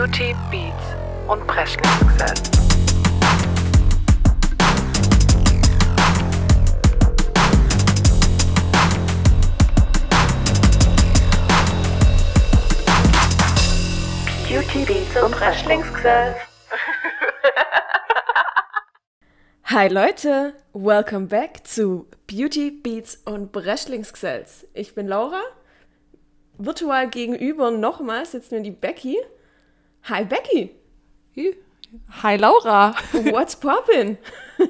Beauty, Beats und Presley-Success. Beauty, Beats und Presley-Success. Hi Leute, welcome back zu Beauty, Beats und Breschlingsgesells. Ich bin Laura. Virtual gegenüber nochmal sitzt mir die Becky. Hi Becky, Hi Laura. what's poppin'?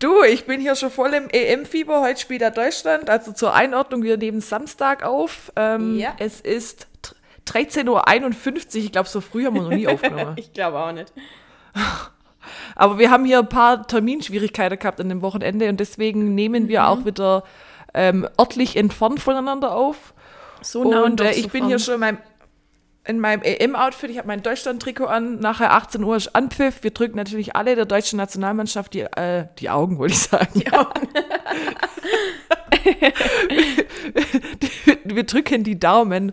Du, ich bin hier schon voll im EM-Fieber. Heute spielt ja Deutschland. Also zur Einordnung, wir nehmen Samstag auf. Ähm, Ja. Es ist tr- 13.51 Uhr. Ich glaube, so früh haben wir noch nie aufgenommen. Ich glaube auch nicht. Aber wir haben hier ein paar Terminschwierigkeiten gehabt an dem Wochenende und deswegen nehmen wir auch wieder ähm, örtlich entfernt voneinander auf. So nah Und doch äh, so ich bin fern. hier schon in meinem, in meinem EM-Outfit. Ich habe mein Deutschland-Trikot an. Nachher 18 Uhr ist Anpfiff. Wir drücken natürlich alle der deutschen Nationalmannschaft die, äh, die Augen, wollte ich sagen. Die Augen. wir drücken die Daumen.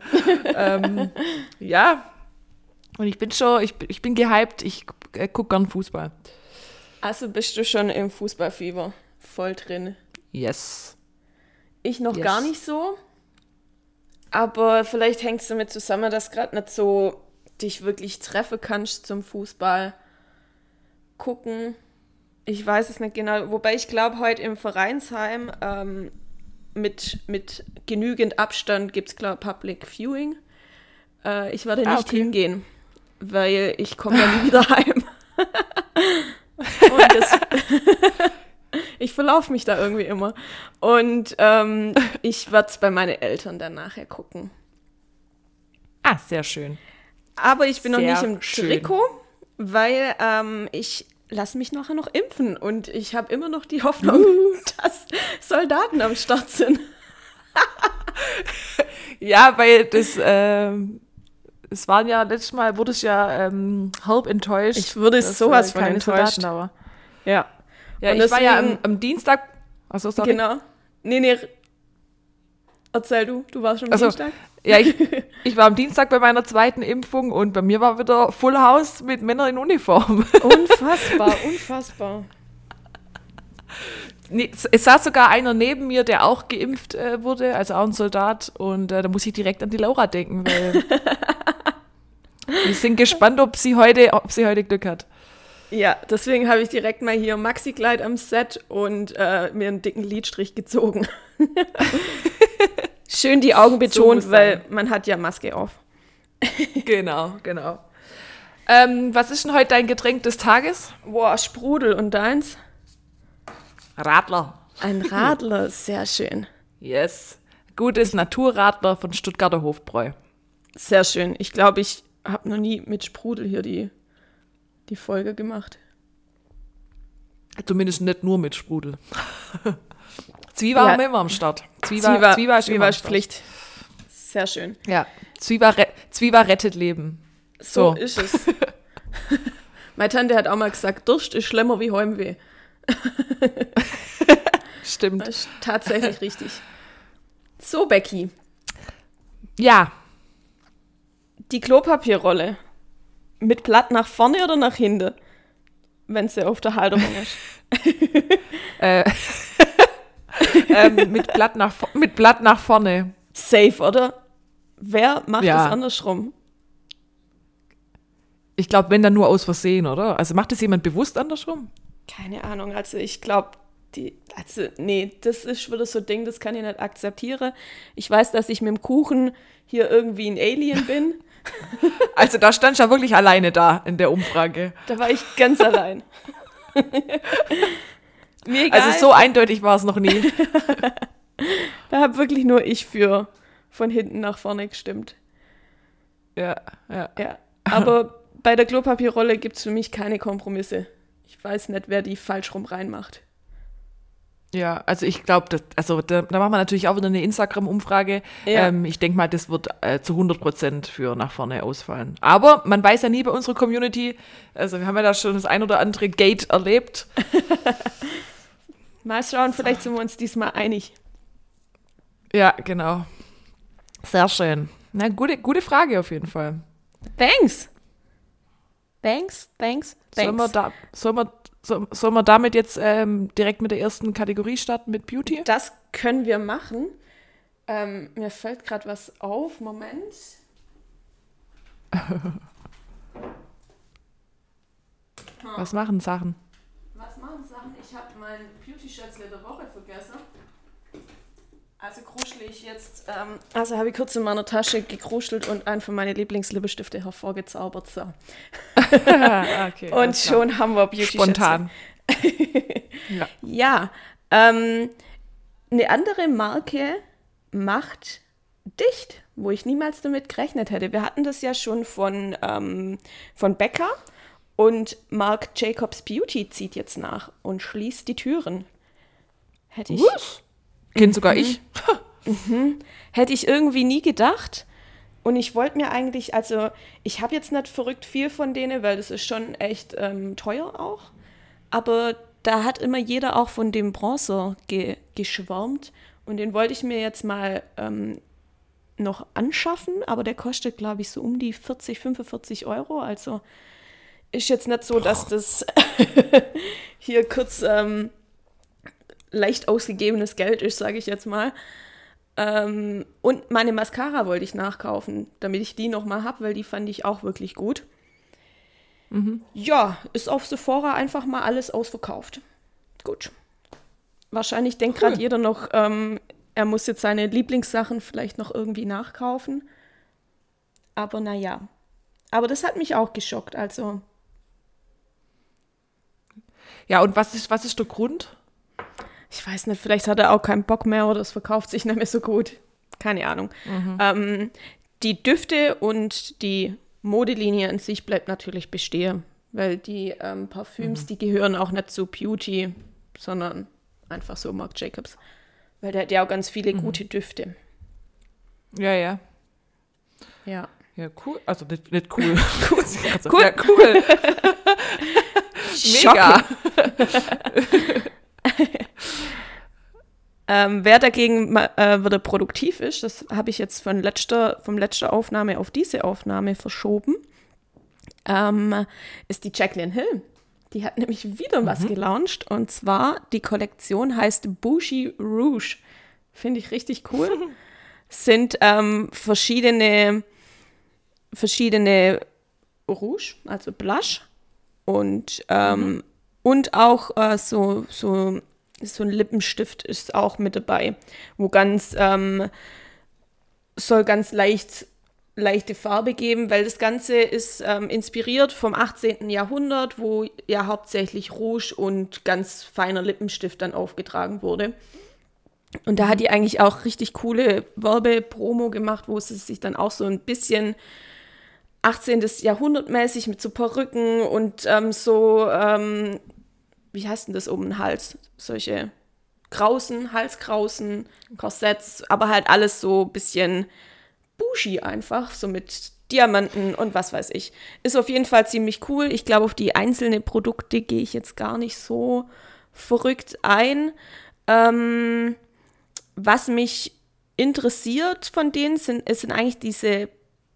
ähm, ja. Und ich bin schon, ich, ich bin gehypt. Ich äh, gucke gern Fußball. Also bist du schon im Fußballfieber voll drin. Yes. Ich noch Yes. gar nicht so. Aber vielleicht hängt es damit zusammen, dass gerade nicht so dich wirklich treffen kannst zum Fußball gucken. Ich weiß es nicht genau. Wobei ich glaube, heute im Vereinsheim ähm, mit, mit genügend Abstand gibt es, glaube Public Viewing. Äh, ich werde Ah, nicht okay. hingehen, weil ich komme ja nie wieder heim. Und das, ich verlaufe mich da irgendwie immer. Und ähm, ich werde es bei meinen Eltern dann nachher gucken. Ah, sehr schön. Aber ich bin noch Sehr nicht im schön. Trikot, weil ähm, ich lasse mich nachher noch impfen und ich habe immer noch die Hoffnung, dass Soldaten am Start sind. Ja, weil das, ähm, es waren ja letztes Mal, wurde es ja ähm, halb enttäuscht. Ich wurde dass, sowas äh, von enttäuscht. Soldaten da war. Ja, Ja, Und ich war ja am, deswegen- am Dienstag. Achso, sorry. genau. Nee, nee. Erzähl du, du warst schon am Ach so. Dienstag. Ja, ich, ich war am Dienstag bei meiner zweiten Impfung und bei mir war wieder Full House mit Männern in Uniform. Unfassbar, unfassbar. Nee, es- es saß sogar einer neben mir, der auch geimpft äh, wurde, also auch ein Soldat. Und äh, da muss ich direkt an die Laura denken, weil wir sind gespannt, ob sie heute, ob sie heute Glück hat. Ja, deswegen habe ich direkt mal hier Maxi-Kleid am Set und äh, mir einen dicken Lidstrich gezogen. Schön die Augen betont, muss weil man hat ja Maske auf. Genau, genau. Ähm, was ist denn heute dein Getränk des Tages? Boah, Sprudel und deins? Radler. Ein Radler, sehr schön. Yes. Gutes Naturradler von Stuttgarter Hofbräu. Sehr schön. Ich glaube, ich habe noch nie mit Sprudel hier die, die Folge gemacht. Zumindest nicht nur mit Sprudel. Zwieber Ja. haben wir immer am Start. Zwieber, Zwieber, Zwieber ist Zwieber ist. Pflicht. Sehr schön. Ja. Zwieber, re Zwieber rettet Leben. So, So. ist es. Meine Tante hat auch mal gesagt, Durst ist schlimmer wie Heimweh. Stimmt. Das ist tatsächlich richtig. So, Becky, Ja. die Klopapierrolle. Mit Blatt nach vorne oder nach hinten? Wenn sie auf der Halterung ist. Äh, ähm, mit, Blatt nach, mit Blatt nach vorne. Safe, oder? Wer macht Ja. das andersrum? Ich glaube, wenn dann nur aus Versehen, oder? Also macht das jemand bewusst andersrum? Keine Ahnung, also ich glaube, die, also nee, das ist wieder so ein Ding, das kann ich nicht akzeptieren. Ich weiß, dass ich mit dem Kuchen hier irgendwie ein Alien bin. Also da stand ich ja wirklich alleine da in der Umfrage. Da war ich ganz allein. Mir egal, Also so eindeutig war es noch nie. da habe wirklich nur ich für von hinten nach vorne gestimmt. ja, ja. Ja, aber bei der Klopapierrolle gibt es für mich keine Kompromisse. Ich weiß nicht, wer die falsch rum reinmacht. Ja, also ich glaube, also da, da machen wir natürlich auch wieder eine Instagram-Umfrage. Ja. Ähm, ich denke mal, das wird äh, zu 100 Prozent für nach vorne ausfallen. Aber man weiß ja nie bei unserer Community, also wir haben ja da schon das ein oder andere Gate erlebt. Mal schauen, vielleicht sind wir uns diesmal einig. Ja, genau. Sehr schön. Na, gute, gute Frage auf jeden Fall. Thanks. Thanks, thanks, Sollen wir, thanks. da, sollen, wir, so- sollen wir damit jetzt ähm, direkt mit der ersten Kategorie starten, mit Beauty? Das können wir machen. Ähm, mir fällt gerade was auf. Moment. Was machen Sachen? Was machen Sachen? Ich habe mein Beauty-Schätzle der Woche vergessen. Also kruschle ich jetzt. Ähm, also habe ich kurz in meiner Tasche gekruschelt und einen von meinen Lieblingslippistifte hervorgezaubert. So. Okay, Und alles klar. schon haben wir beauty Spontan. ja. Ja. Ähm, eine andere Marke macht dicht, wo ich niemals damit gerechnet hätte. Wir hatten das ja schon von, ähm, von Becker und Marc Jacobs Beauty zieht jetzt nach und schließt die Türen. Hätte ich, Was? Kennt sogar ich. hätte ich irgendwie nie gedacht. Und ich wollte mir eigentlich, also ich habe jetzt nicht verrückt viel von denen, weil das ist schon echt ähm, teuer auch. Aber da hat immer jeder auch von dem Bronzer ge geschwärmt. Und den wollte ich mir jetzt mal ähm, noch anschaffen. Aber der kostet, glaube ich, so um die 40, 45 Euro. Also ist jetzt nicht so, dass das hier kurz ähm, leicht ausgegebenes Geld ist, sage ich jetzt mal. Ähm, und meine Mascara wollte ich nachkaufen, damit ich die nochmal habe, weil die fand ich auch wirklich gut. Ja, ist auf Sephora einfach mal alles ausverkauft. Gut. Wahrscheinlich denkt Cool. gerade jeder noch, ähm, er muss jetzt seine Lieblingssachen vielleicht noch irgendwie nachkaufen. Aber naja. Aber das hat mich auch geschockt. Also, Ja, und was ist, was ist der Grund? Ich weiß nicht, vielleicht hat er auch keinen Bock mehr oder es verkauft sich nicht mehr so gut. Keine Ahnung. Ähm, die Düfte und die Modelinie an sich bleibt natürlich bestehen, weil die ähm, Parfüms, die gehören auch nicht zu Beauty, sondern einfach so Marc Jacobs. Weil der hat ja auch ganz viele gute Düfte. Ja, ja. Ja. Ja, cool. Also nicht, nicht cool. cool. Cool. Ja, cool. Mega. Ähm, wer dagegen äh, wieder produktiv ist, das habe ich jetzt von letzter, vom letzter Aufnahme auf diese Aufnahme verschoben, ähm, ist die Jacqueline Hill. Die hat nämlich wieder was gelauncht und zwar die Kollektion heißt Bougie Rouge. Finde ich richtig cool. Sind ähm, verschiedene, verschiedene Rouge, also Blush und, ähm, und auch äh, so, so, so ein Lippenstift ist auch mit dabei, wo ganz, ähm, soll ganz leicht, leichte Farbe geben, weil das Ganze ist ähm, inspiriert vom 18. Jahrhundert, wo ja hauptsächlich Rouge und ganz feiner Lippenstift dann aufgetragen wurde. Und da hat die eigentlich auch richtig coole Werbepromo gemacht, wo sie sich dann auch so ein bisschen 18. Jahrhundert mäßig mit so Perücken und ähm, so, ähm, wie heißt denn das um den Hals? Solche Krausen, Halskrausen, Korsetts, aber halt alles so ein bisschen Bushi einfach, so mit Diamanten und was weiß ich. Ist auf jeden Fall ziemlich cool. Ich glaube, auf die einzelnen Produkte gehe ich jetzt gar nicht so verrückt ein. Ähm, was mich interessiert von denen sind, sind eigentlich diese,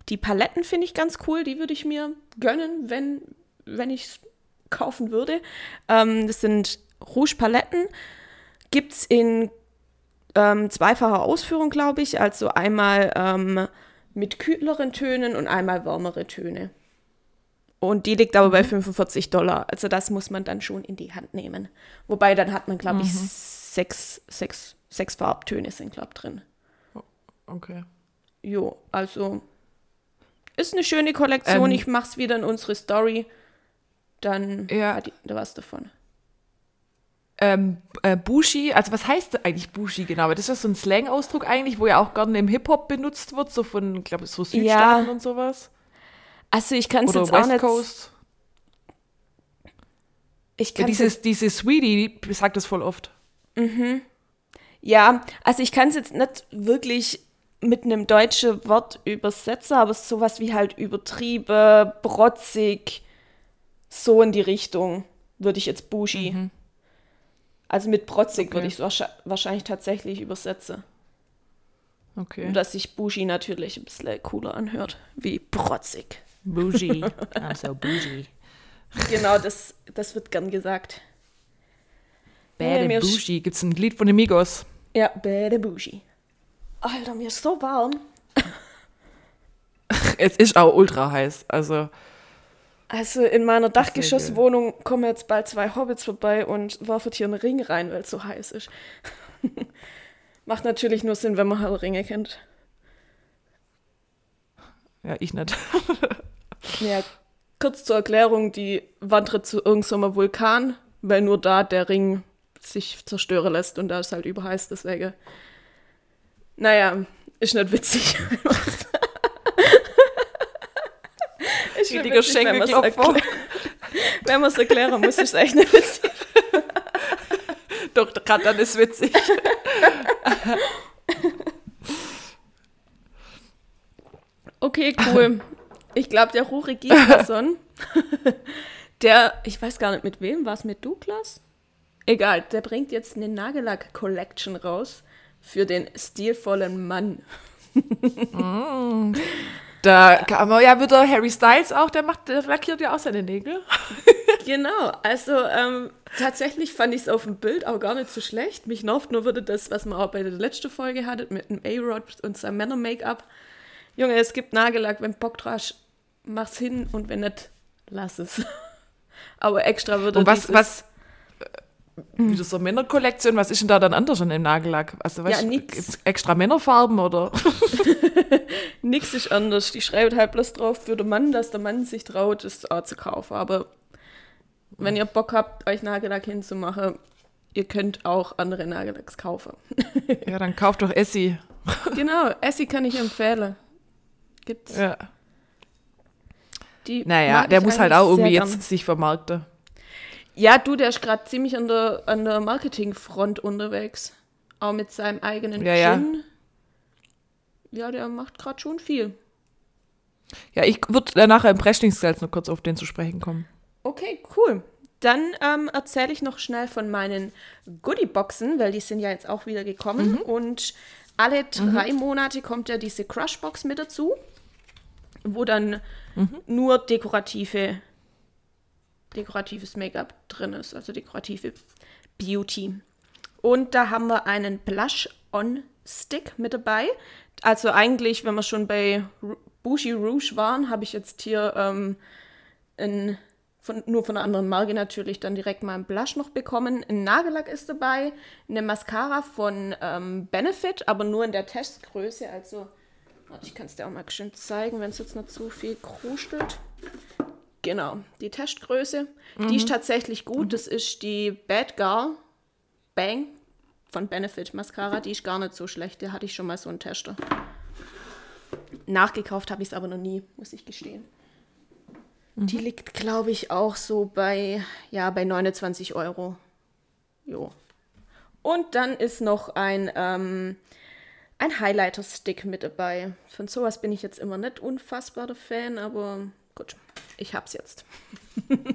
die Paletten finde ich ganz cool, die würde ich mir gönnen, wenn, wenn ich kaufen würde. Ähm, das sind Rouge-Paletten, gibt es in ähm, zweifacher Ausführung, glaube ich, also einmal ähm, mit kühleren Tönen und einmal wärmere Töne. Und die liegt aber bei 45 Dollar. Also das muss man dann schon in die Hand nehmen. Wobei dann hat man, glaube ich, sechs, sechs, sechs Farbtöne sind, glaube ich, drin. Okay. Jo, also ist eine schöne Kollektion. Ähm, ich mach's wieder in unsere Story. Dann Ja. hat da was davon. Ähm, äh, Bushi, also was heißt eigentlich Bushi genau? Das ist ja so ein Slang-Ausdruck eigentlich, wo ja auch gerne im Hip-Hop benutzt wird, so von, glaube ich, so Südstaaten Ja. und sowas. Also ich kann es jetzt auch West nicht. Coast. Ich Ja, kann's dieses, diese Sweetie, die sagt das voll oft. Ja, also ich kann es jetzt nicht wirklich mit einem deutschen Wort übersetzen, aber es ist sowas wie halt übertrieben, brotzig, so in die Richtung würde ich jetzt Bushi. Also mit brotzig würde Okay. ich es wahrscheinlich, tatsächlich übersetzen. Okay. Nur dass sich Bushi natürlich ein bisschen cooler anhört, wie brotzig. Bougie. I'm so bougie. Genau, das, das wird gern gesagt. Bad Ja, Bougie. Gibt's ein Lied von den Migos? Ja, bade bougie. Alter, mir ist so warm. Es ist auch ultra heiß. Also, Also in meiner Dachgeschosswohnung kommen jetzt bald zwei Hobbits vorbei und werfen hier einen Ring rein, weil es so heiß ist. Macht natürlich nur Sinn, wenn man der Ringe kennt. ja, ich nicht. Ja, kurz zur Erklärung, die wandert zu irgendeinem Vulkan, weil nur da der Ring sich zerstören lässt und da ist halt überheiß, deswegen. Naja, ist nicht witzig. witzig, wenn man's Schenkelklopfer. erklä- Wenn man es erklären muss, ist es echt nicht witzig. Doch, gerade dann ist witzig. Okay, cool. Ich glaube, der Ruri Gislason, der, ich weiß gar nicht mit wem, war es mit Douglas? Egal, der bringt jetzt eine Nagellack-Collection raus für den stilvollen Mann. Da kam ja wieder Harry Styles auch, der macht, der lackiert ja auch seine Nägel. Genau, also ähm, tatsächlich fand ich es auf dem Bild auch gar nicht so schlecht. Mich nervt nur wieder das, was wir auch bei der letzten Folge hattet mit dem A-Rod und seinem Männer-Make-up. Junge, es gibt Nagellack, wenn Bock hast, mach's hin und wenn nicht, lass es. Aber extra würde Und was, was, wieder so Männerkollektion, was ist denn da dann anders an dem Nagellack? Also, weißt, Ja, nix. extra Männerfarben oder? Nix ist anders. Die schreibt halt bloß drauf für den Mann, dass der Mann sich traut, es auch zu kaufen. Aber wenn ihr Bock habt, euch Nagellack hinzumachen, ihr könnt auch andere Nagellacks kaufen. Ja, dann kauft doch Essie. genau, Essie kann ich empfehlen. Gibt's. Ja. Die Naja, der muss halt auch irgendwie sehr jetzt gern. sich vermarkten. Ja, du, der ist gerade ziemlich an der, an der Marketingfront unterwegs. Auch mit seinem eigenen Ja, ja. Gin. Ja, der macht gerade schon viel. Ja, ich würde nachher im Preschlingsgeld noch kurz auf den zu sprechen kommen. Okay, cool. Dann ähm, erzähle ich noch schnell von meinen Goodie-Boxen, weil die sind ja jetzt auch wieder gekommen. Und alle drei Monate kommt ja diese Crush-Box mit dazu, wo dann nur dekorative, dekoratives Make-up drin ist, also dekorative Beauty. Und da haben wir einen Blush-on-Stick mit dabei. Also eigentlich, wenn wir schon bei Ru- Bougie Rouge waren, habe ich jetzt hier ähm, ein, von, nur von einer anderen Marke natürlich dann direkt mal einen Blush noch bekommen. Ein Nagellack ist dabei, eine Mascara von ähm, Benefit, aber nur in der Testgröße. Also, ich kann es dir auch mal schön zeigen, wenn es jetzt nicht zu viel krustelt. Genau, die Testgröße. Die ist tatsächlich gut. Das ist die Bad Gar Bang von Benefit Mascara. Die ist gar nicht so schlecht. Da hatte ich schon mal so einen Tester. Nachgekauft habe ich es aber noch nie, muss ich gestehen. Die liegt, glaube ich, auch so bei, ja, bei 29 Euro. Jo. Und dann ist noch ein, ähm, ein Highlighter-Stick mit dabei. Von sowas bin ich jetzt immer nicht unfassbar der Fan, aber gut, ich hab's jetzt.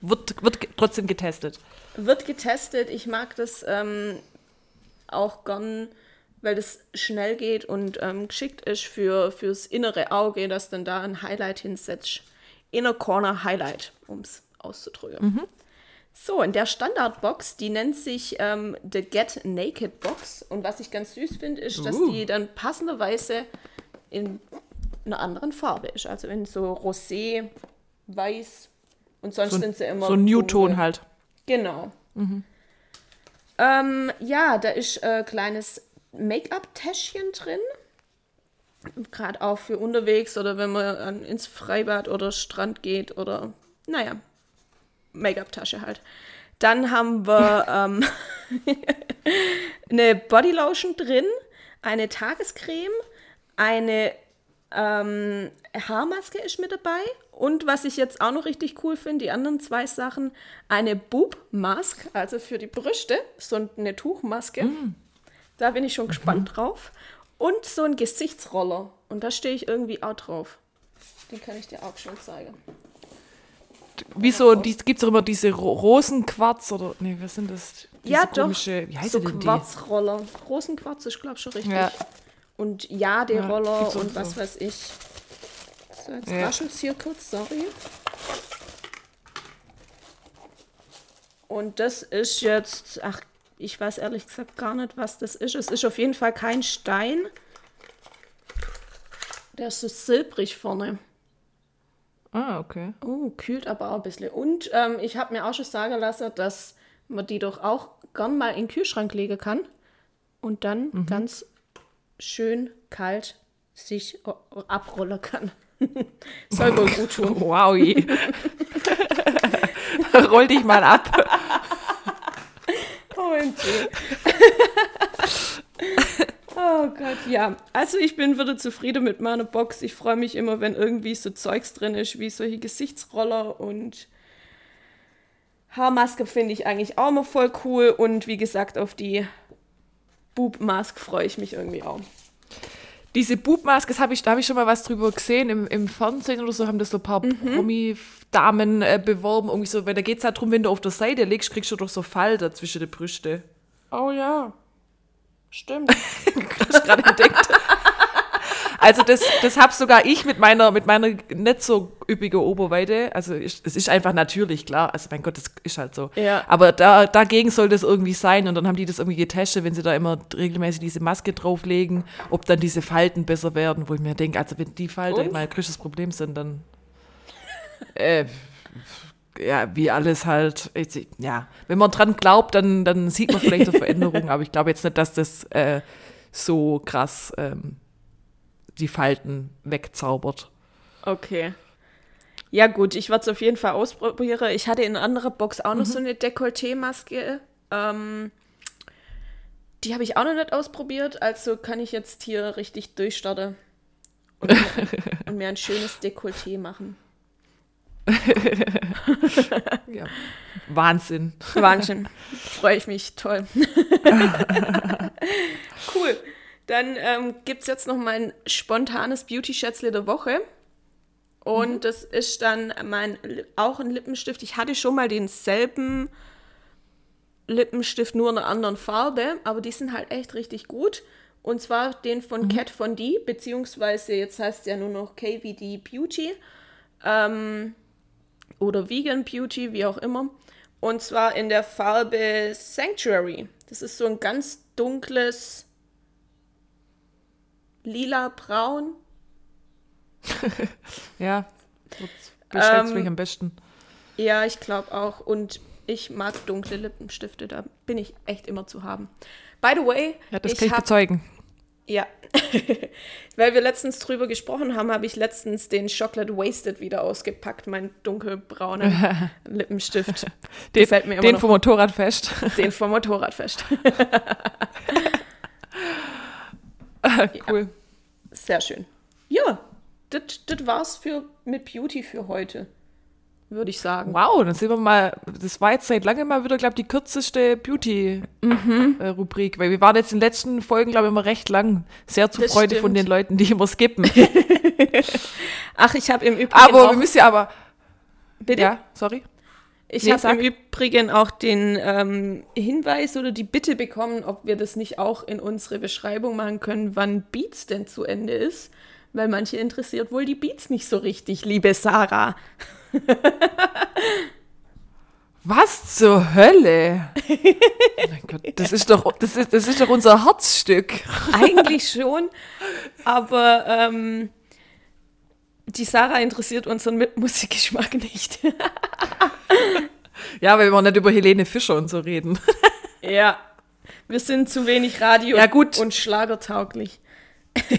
Wird, wird trotzdem getestet. Wird getestet. Ich mag das ähm, auch gern, weil das schnell geht und ähm, geschickt ist für, fürs innere Auge, dass dann da ein Highlight hinsetzt. Inner Corner Highlight, um es auszudrücken. So, in der Standardbox, die nennt sich ähm, The Get Naked Box. Und was ich ganz süß finde, ist, dass Uh. die dann passenderweise in einer anderen Farbe ist. Also in so Rosé, Weiß und sonst So, sind sie immer. so ein Newton halt. Genau. Ähm, ja, da ist ein kleines Make-up-Täschchen drin. Gerade auch für unterwegs oder wenn man an, ins Freibad oder Strand geht oder, naja, Make-up-Tasche halt. Dann haben wir ähm, eine Bodylotion drin, eine Tagescreme, eine ähm, Haarmaske ist mit dabei und was ich jetzt auch noch richtig cool finde, die anderen zwei Sachen, eine Boob-Mask, also für die Brüste, so eine Tuchmaske. Da bin ich schon gespannt drauf. Und so ein Gesichtsroller. Und da stehe ich irgendwie auch drauf. Den kann ich dir auch schon zeigen. Wieso, gibt es doch immer diese Ro Rosenquarz oder, nee, was sind das? Diese ja, doch. komische, wie heißt so? Quarzroller. Rosenquarz ist, glaube ich, schon richtig. Ja. Und Ja, gibt's auch und was so. weiß ich. So, jetzt Ja. raschelt's hier kurz, sorry. Und das ist jetzt, ach, ich weiß ehrlich gesagt gar nicht, was das ist. Es ist auf jeden Fall kein Stein. Der ist so silbrig vorne. Ah, okay. Oh, kühlt aber auch ein bisschen. Und ähm, ich habe mir auch schon sagen lassen, dass man die doch auch gern mal in den Kühlschrank legen kann und dann ganz schön kalt sich o- abrollen kann. Soll wohl gut tun. Wow. Roll dich mal ab. OMG. oh Gott, ja. Also ich bin wieder zufrieden mit meiner Box. Ich freue mich immer, wenn irgendwie so Zeugs drin ist, wie solche Gesichtsroller und Haarmaske finde ich eigentlich auch immer voll cool. Und wie gesagt, auf die Boob Mask freue ich mich irgendwie auch. Diese Bubmaske, das hab ich, da habe ich schon mal was drüber gesehen im, im Fernsehen oder so, haben das so ein paar Promi-Damen äh, beworben. Irgendwie so, weil da geht es halt darum, wenn du auf der Seite legst, kriegst du doch so Falter zwischen den Brüste. Oh ja. Stimmt. Hast gerade entdeckt. Also das, das habe sogar ich mit meiner, mit meiner nicht so üppigen Oberweite. Also ich, es ist einfach natürlich, klar. Also mein Gott, das ist halt so. Ja. Aber da, dagegen soll das irgendwie sein. Und dann haben die das irgendwie getestet, wenn sie da immer regelmäßig diese Maske drauflegen, ob dann diese Falten besser werden. Wo ich mir denke, also wenn die Falten Und? mein größtes Problem sind, dann äh, ja, wie alles halt, ja, wenn man dran glaubt, dann, dann sieht man vielleicht eine Veränderung, aber ich glaube jetzt nicht, dass das äh, so krass ähm, die Falten wegzaubert. Okay. Ja, gut, ich werde es auf jeden Fall ausprobieren. Ich hatte in einer anderen Box auch noch so eine Dekolleté-Maske. Ähm, die habe ich auch noch nicht ausprobiert, also kann ich jetzt hier richtig durchstarten und, und mir ein schönes Dekolleté machen. Ja. Wahnsinn. Wahnsinn. Freue ich mich. Toll. cool. Dann ähm, gibt es jetzt noch mein spontanes Beauty-Schätzle der Woche. Und das ist dann mein auch ein Lippenstift. Ich hatte schon mal denselben Lippenstift, nur in einer anderen Farbe, aber die sind halt echt richtig gut. Und zwar den von Kat Von D, beziehungsweise jetzt heißt es ja nur noch KVD Beauty. Ähm, oder Vegan Beauty, wie auch immer. Und zwar in der Farbe Sanctuary. Das ist so ein ganz dunkles lila-braun. Ja, beschreibst Ähm, mich am besten. Ja, ich glaube auch. Und ich mag dunkle Lippenstifte. Da bin ich echt immer zu haben. By the way, Ja, das kann ich hab- bezeugen. Ja, weil wir letztens drüber gesprochen haben, habe ich letztens den Chocolate Wasted wieder ausgepackt, meinen dunkelbraunen Lippenstift. Den, Gefällt mir immer den noch. vom Motorradfest. Den vom Motorradfest. cool. Sehr schön. Ja, das war's für, mit Beauty für heute, würde ich sagen. Wow, dann sind wir mal, das war jetzt seit langem mal wieder, glaube ich, die kürzeste Beauty-Rubrik, weil wir waren jetzt in den letzten Folgen, glaube ich, immer recht lang. Sehr zur Das Freude von stimmt. den Leuten, die immer skippen. Ach, ich habe im Übrigen aber wir müssen ja aber, bitte? ja, sorry. Ich Nee, habe im Übrigen auch den ähm, Hinweis oder die Bitte bekommen, ob wir das nicht auch in unsere Beschreibung machen können, wann Beats denn zu Ende ist. Weil manche interessiert wohl die Beats nicht so richtig, liebe Sarah. Was zur Hölle? mein Gott, das ist doch, das ist, das ist doch unser Herzstück. Eigentlich schon, aber ähm, die Sarah interessiert unseren Musikgeschmack nicht. Ja, weil wir nicht über Helene Fischer und so reden. ja, wir sind zu wenig Radio Ja, gut. und schlagertauglich.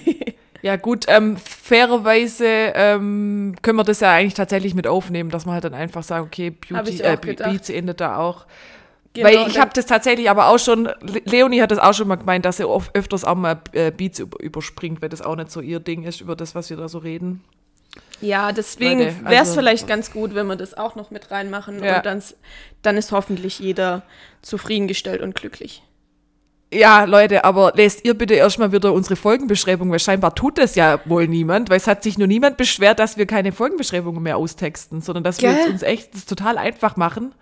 Ja, gut, ähm, fairerweise ähm, können wir das ja eigentlich tatsächlich mit aufnehmen, dass wir halt dann einfach sagen, okay, Beauty, äh. Beats endet da auch. Genau, Weil ich habe das tatsächlich aber auch schon, Le- Leonie hat das auch schon mal gemeint, dass sie oft, öfters auch mal äh, Beats über, überspringt, weil das auch nicht so ihr Ding ist, über das, was wir da so reden. Ja, deswegen wäre es also- vielleicht ganz gut, wenn wir das auch noch mit reinmachen Ja. und dann, dann ist hoffentlich jeder zufriedengestellt und glücklich. Ja, Leute, aber lest ihr bitte erstmal wieder unsere Folgenbeschreibung, weil scheinbar tut das ja wohl niemand, weil es hat sich nur niemand beschwert, dass wir keine Folgenbeschreibungen mehr austexten, sondern dass wir Gell? jetzt uns echt das total einfach machen.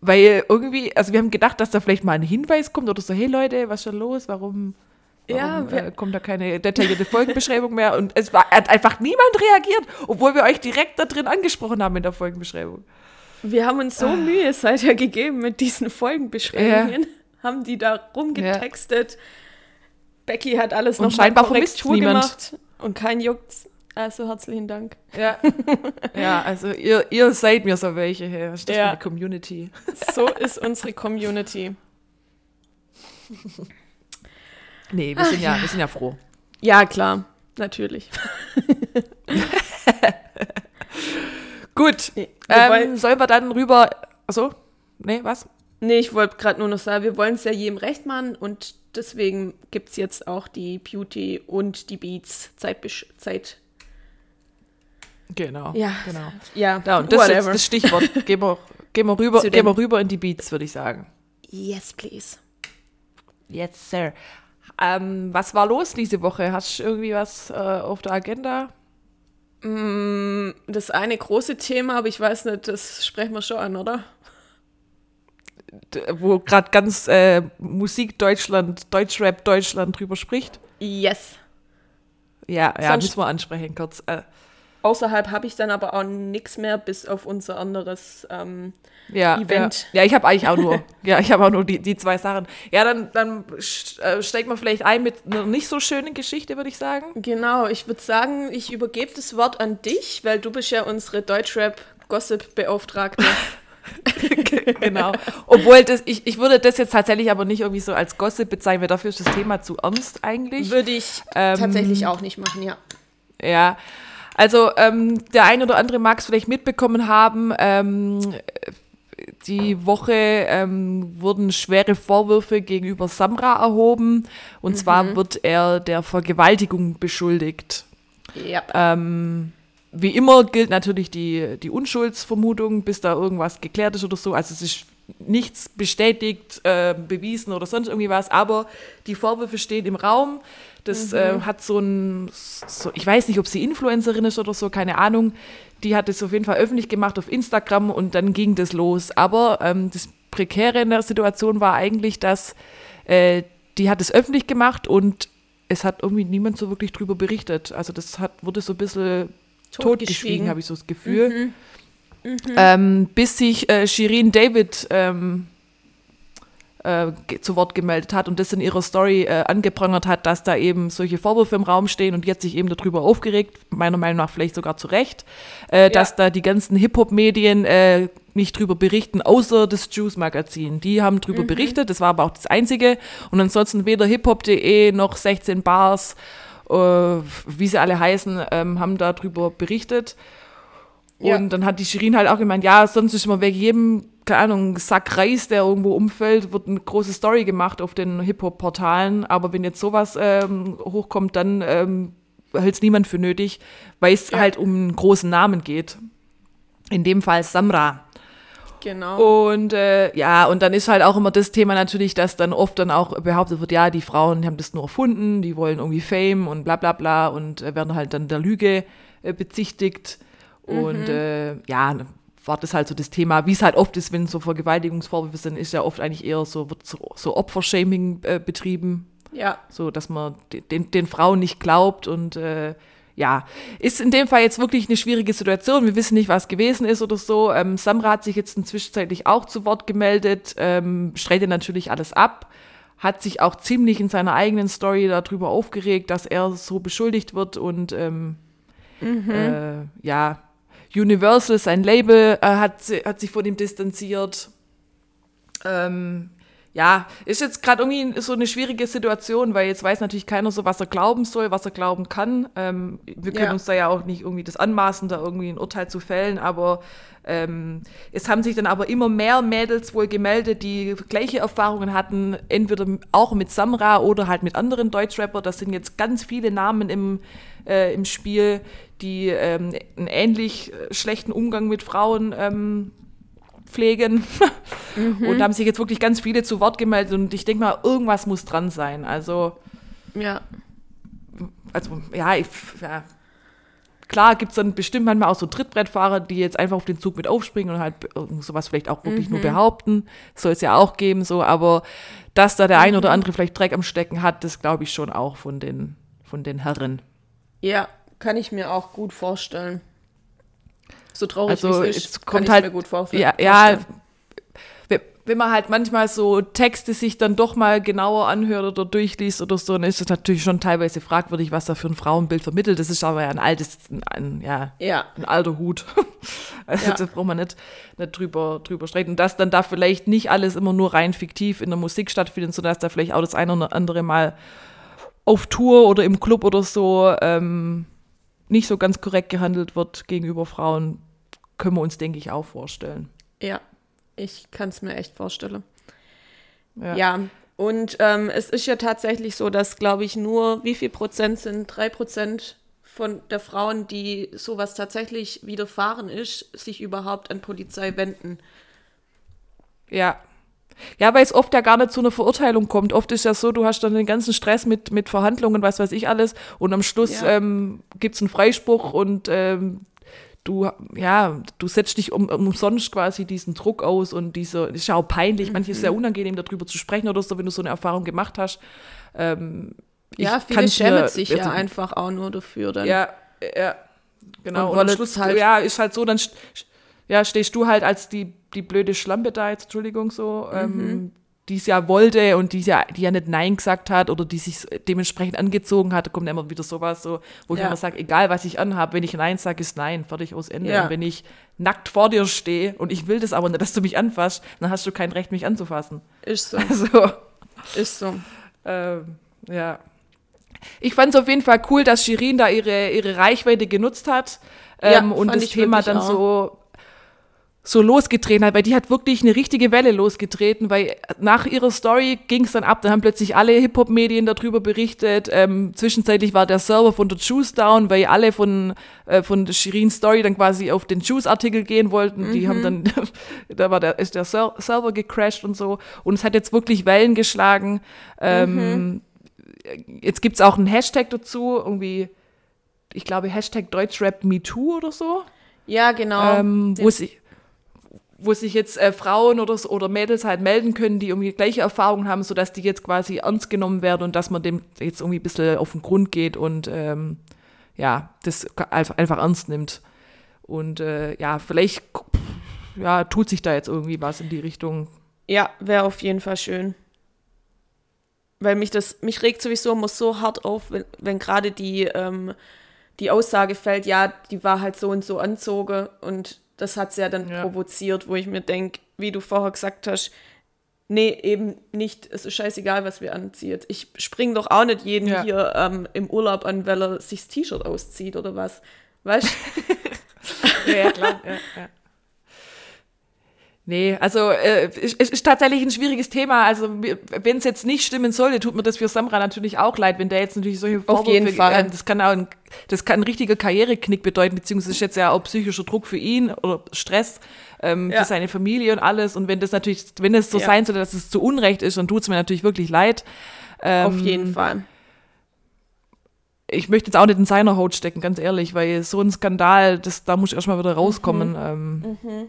Weil irgendwie, also wir haben gedacht, dass da vielleicht mal ein Hinweis kommt oder so, hey Leute, was ist schon los? Warum Warum, wir- äh, kommt da keine detaillierte Folgenbeschreibung mehr und es war, hat einfach niemand reagiert, obwohl wir euch direkt da drin angesprochen haben in der Folgenbeschreibung. Wir haben uns so Mühe seither gegeben mit diesen Folgenbeschreibungen. Haben die da rumgetextet. Becky hat alles Und noch scheinbar vermisst's niemand. gemacht. Und kein juckt's. Also herzlichen Dank. Ja, ja also ihr, ihr seid mir so welche. Hey. Was ist das Ja. eine Community? So ist unsere Community. Nee, wir sind, ja, wir sind ja froh. Ja, klar. Natürlich. Gut, Nee, ähm, sollen wir dann rüber, achso, nee, was? Nee, ich wollte gerade nur noch sagen, wir wollen es ja jedem recht machen und deswegen gibt es jetzt auch die Beauty und die Beats Zeitbesch Zeit. Genau, Ja, genau. Ja, Ja, und das ist whatever. das Stichwort. Gehen wir, gehen wir, rüber, gehen wir rüber in die Beats, würde ich sagen. Yes, please. Yes, sir. Ähm, was war los diese Woche? Hast du irgendwie was äh, auf der Agenda? Mm, Das eine große Thema, aber ich weiß nicht, das sprechen wir schon an, oder? Wo gerade ganz äh, Musik Deutschland, Deutschrap Deutschland drüber spricht? Yes. Ja, ja, Sonst- müssen wir ansprechen kurz. Äh, Außerhalb habe ich dann aber auch nichts mehr, bis auf unser anderes. Ähm, ja, Event. Ja, ja ich habe eigentlich auch nur, ja, ich habe auch nur die, die zwei Sachen. Ja, dann, dann äh, steigt man vielleicht ein mit einer nicht so schönen Geschichte, würde ich sagen. genau, ich würde sagen, ich übergebe das Wort an dich, weil du bist ja unsere Deutschrap-Gossip-Beauftragte. genau. Obwohl, das, ich, ich würde das jetzt tatsächlich aber nicht irgendwie so als Gossip bezeichnen, weil dafür ist das Thema zu ernst eigentlich. Würde ich Ähm, tatsächlich auch nicht machen, ja. Ja, also ähm, der ein oder andere mag es vielleicht mitbekommen haben. Ähm, die Woche ähm, wurden schwere Vorwürfe gegenüber Samra erhoben. Und zwar wird er der Vergewaltigung beschuldigt. Ja. Ähm, wie immer gilt natürlich die, die Unschuldsvermutung, bis da irgendwas geklärt ist oder so. Also es ist nichts bestätigt, äh, bewiesen oder sonst irgendwie was, aber die Vorwürfe stehen im Raum. Das äh, hat so ein, so, ich weiß nicht, ob sie Influencerin ist oder so, keine Ahnung. Die hat es auf jeden Fall öffentlich gemacht auf Instagram und dann ging das los. Aber ähm, das Prekäre in der Situation war eigentlich, dass äh, die hat es öffentlich gemacht und es hat irgendwie niemand so wirklich drüber berichtet. Also das hat, wurde so ein bisschen Totgeschwiegen. totgeschwiegen, habe ich so das Gefühl. Ähm, bis sich äh, Shirin David ähm, äh, zu Wort gemeldet hat und das in ihrer Story äh, angeprangert hat, dass da eben solche Vorwürfe im Raum stehen und hat sich eben darüber aufgeregt, meiner Meinung nach vielleicht sogar zu Recht, äh, dass da die ganzen Hip-Hop-Medien äh, nicht drüber berichten, außer das Juice-Magazin. Die haben drüber berichtet, das war aber auch das Einzige. Und ansonsten weder hiphop.de noch 16 Bars, äh, wie sie alle heißen, ähm, haben darüber berichtet. Und Ja. dann hat die Shirin halt auch gemeint, ja, sonst ist immer wegen jedem, keine Ahnung, Sack Reis, der irgendwo umfällt, wird eine große Story gemacht auf den Hip-Hop-Portalen. Aber wenn jetzt sowas ähm, hochkommt, dann ähm, hält es niemand für nötig, weil es Ja. halt um einen großen Namen geht. In dem Fall Samra. Genau. Und äh, ja, und dann ist halt auch immer das Thema natürlich, dass dann oft dann auch behauptet wird, ja, die Frauen haben das nur erfunden, die wollen irgendwie Fame und bla bla bla und äh, werden halt dann der Lüge äh, bezichtigt. Und äh, ja, war das halt so das Thema, wie es halt oft ist, wenn so Vergewaltigungsvorwürfe sind, ist ja oft eigentlich eher so, wird so, so Opfershaming äh, betrieben ja. so dass man de- den, den Frauen nicht glaubt und äh, ja, ist in dem Fall jetzt wirklich eine schwierige Situation. Wir wissen nicht, was gewesen ist oder so. Ähm, Samra hat sich jetzt zwischenzeitlich auch zu Wort gemeldet, ähm, streitet natürlich alles ab, hat sich auch ziemlich in seiner eigenen Story darüber aufgeregt, dass er so beschuldigt wird und ähm, äh, ja, Universal, sein Label, äh, hat, hat sich von ihm distanziert. Ähm, ja, ist jetzt gerade irgendwie so eine schwierige Situation, weil jetzt weiß natürlich keiner so, was er glauben soll, was er glauben kann. Ähm, wir können Ja. uns da ja auch nicht irgendwie das anmaßen, da irgendwie ein Urteil zu fällen, aber ähm, es haben sich dann aber immer mehr Mädels wohl gemeldet, die gleiche Erfahrungen hatten, entweder auch mit Samra oder halt mit anderen Deutschrapper. Das sind jetzt ganz viele Namen im, äh, im Spiel, die ähm, einen ähnlich äh, schlechten Umgang mit Frauen ähm, pflegen. Und da haben sich jetzt wirklich ganz viele zu Wort gemeldet und ich denke mal, irgendwas muss dran sein. Also, Ja. also ja, ich, ja klar gibt es dann bestimmt manchmal auch so Trittbrettfahrer, die jetzt einfach auf den Zug mit aufspringen und halt sowas vielleicht auch wirklich nur behaupten. Soll es ja auch geben, so, aber dass da der ein oder andere vielleicht Dreck am Stecken hat, das glaube ich schon auch von den, von den Herren. Ja, kann ich mir auch gut vorstellen. So traurig Also wie es ist, es kann kommt ich halt, mir gut vor ja, vorstellen. ja, wenn- man halt manchmal so Texte sich dann doch mal genauer anhört oder durchliest oder so, dann ist es natürlich schon teilweise fragwürdig, was da für ein Frauenbild vermittelt. Das ist aber ja ein altes, ein, ein, ja, Ja, ein alter Hut. Also Ja. da braucht man nicht, nicht drüber, drüber streiten. Und dass dann da vielleicht nicht alles immer nur rein fiktiv in der Musik stattfindet, sondern dass da vielleicht auch das eine oder andere mal auf Tour oder im Club oder so ähm, nicht so ganz korrekt gehandelt wird gegenüber Frauen, können wir uns, denke ich, auch vorstellen. ja, ich kann es mir echt vorstellen. Ja. Ja, und ähm, es ist ja tatsächlich so, dass, glaube ich, nur wie viel Prozent sind? Drei Prozent von der Frauen, die sowas tatsächlich widerfahren ist, sich überhaupt an Polizei wenden. Ja. Ja, weil es oft ja gar nicht zu einer Verurteilung kommt. Oft ist ja so, du hast dann den ganzen Stress mit, mit Verhandlungen, was weiß ich alles, und am Schluss Ja. ähm, gibt es einen Freispruch und ähm, du, ja, du setzt dich um, umsonst quasi diesen Druck aus und dieser, ist ja auch peinlich, manches ist sehr Mhm. unangenehm, darüber zu sprechen oder so, wenn du so eine Erfahrung gemacht hast. Ähm, Ja, ich viele schämen sich ja also- einfach auch nur dafür dann. Ja, ja, genau. Und Und, am Schluss, halt- ja, ist halt so, dann ja, stehst du halt als die, die blöde Schlampe da jetzt, Entschuldigung, so, Mhm. ähm, die es ja wollte und die, ja, die ja nicht Nein gesagt hat oder die sich dementsprechend angezogen hat, da kommt immer wieder sowas so, wo ich Ja. immer sage, egal was ich anhabe, wenn ich Nein sage, ist Nein, fertig aus Ende. Ja. Und wenn ich nackt vor dir stehe und ich will das aber nicht, dass du mich anfasst, dann hast du kein Recht, mich anzufassen. Ist so, Also, ist so. ähm, ja. Ich fand es auf jeden Fall cool, dass Shirin da ihre, ihre Reichweite genutzt hat Ja, ähm, und fand das ich Thema dann auch. so, so losgetreten hat, weil die hat wirklich eine richtige Welle losgetreten, weil nach ihrer Story ging es dann ab, dann haben plötzlich alle Hip-Hop-Medien darüber berichtet. Ähm, zwischenzeitlich war der Server von der Juice down, weil alle von, äh, von der Shirin Story dann quasi auf den Juice-Artikel gehen wollten. Die haben dann, da war der, ist der Ser Server gecrashed und so. Und es hat jetzt wirklich Wellen geschlagen. Ähm, Jetzt gibt es auch einen Hashtag dazu, irgendwie, ich glaube, Hashtag Deutschrap MeToo oder so Ja, genau. ähm, wo, sich, wo sich jetzt äh, Frauen oder, oder Mädels halt melden können, die irgendwie gleiche Erfahrungen haben, sodass die jetzt quasi ernst genommen werden und dass man dem jetzt irgendwie ein bisschen auf den Grund geht und ähm, ja, das einfach, ernst nimmt. Und äh, ja, vielleicht ja, tut sich da jetzt irgendwie was in die Richtung. Ja, wäre auf jeden Fall schön. Weil mich das, mich regt sowieso immer so hart auf, wenn, wenn gerade die, ähm, die Aussage fällt, ja, die war halt so und so anzogen und das hat sie ja dann Ja. provoziert, wo ich mir denke, wie du vorher gesagt hast, nee, eben nicht, es ist scheißegal, was wir anziehen. Ich spring doch auch nicht jeden Ja. hier ähm, im Urlaub an, weil er sich das T-Shirt auszieht oder was. Weißt du? Ja, ja klar. ja, ja. Nee, also äh, es es ist tatsächlich ein schwieriges Thema. Also wenn es jetzt nicht stimmen sollte, tut mir das für Samra natürlich auch leid, wenn der jetzt natürlich solche Vorwürfe, jeden Fall. Äh, das kann auch ein, das kann ein richtiger Karriereknick bedeuten, beziehungsweise ist jetzt ja auch psychischer Druck für ihn oder Stress ähm, Ja. für seine Familie und alles. Und wenn das natürlich, wenn es so Ja. sein sollte, dass es zu Unrecht ist, dann tut es mir natürlich wirklich leid. Ähm, Auf jeden Fall. Ich möchte jetzt auch nicht in seiner Haut stecken, ganz ehrlich, weil so ein Skandal, das, da muss ich erstmal wieder rauskommen. Mhm. Ähm,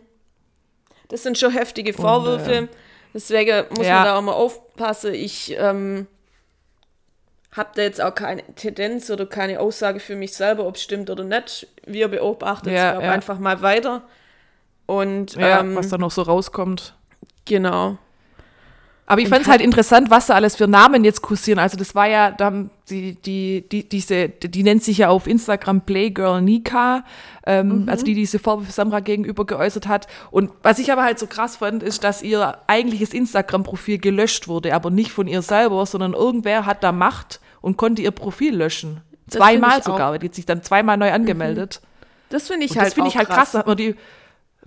Das sind schon heftige Vorwürfe. äh, Deswegen muss ja. man da auch mal aufpassen. Ich ähm, habe da jetzt auch keine Tendenz oder keine Aussage für mich selber, ob es stimmt oder nicht. Wir beobachten Ja, es ja. einfach mal weiter. Und ähm, was da noch so rauskommt. genau. Aber ich fand es halt interessant, was da alles für Namen jetzt kursieren. Also das war ja, da haben die, die, die, diese, die nennt sich ja auf Instagram Playgirl Nika, ähm, also die diese Vorwürfe Samra gegenüber geäußert hat. Und was ich aber halt so krass fand, ist, dass ihr eigentliches Instagram-Profil gelöscht wurde, aber nicht von ihr selber, sondern irgendwer hat da Macht und konnte ihr Profil löschen. Das Zweimal sogar, auch. die hat sich dann zweimal neu angemeldet. Das finde ich Und halt das finde ich halt krass. Da hat man die,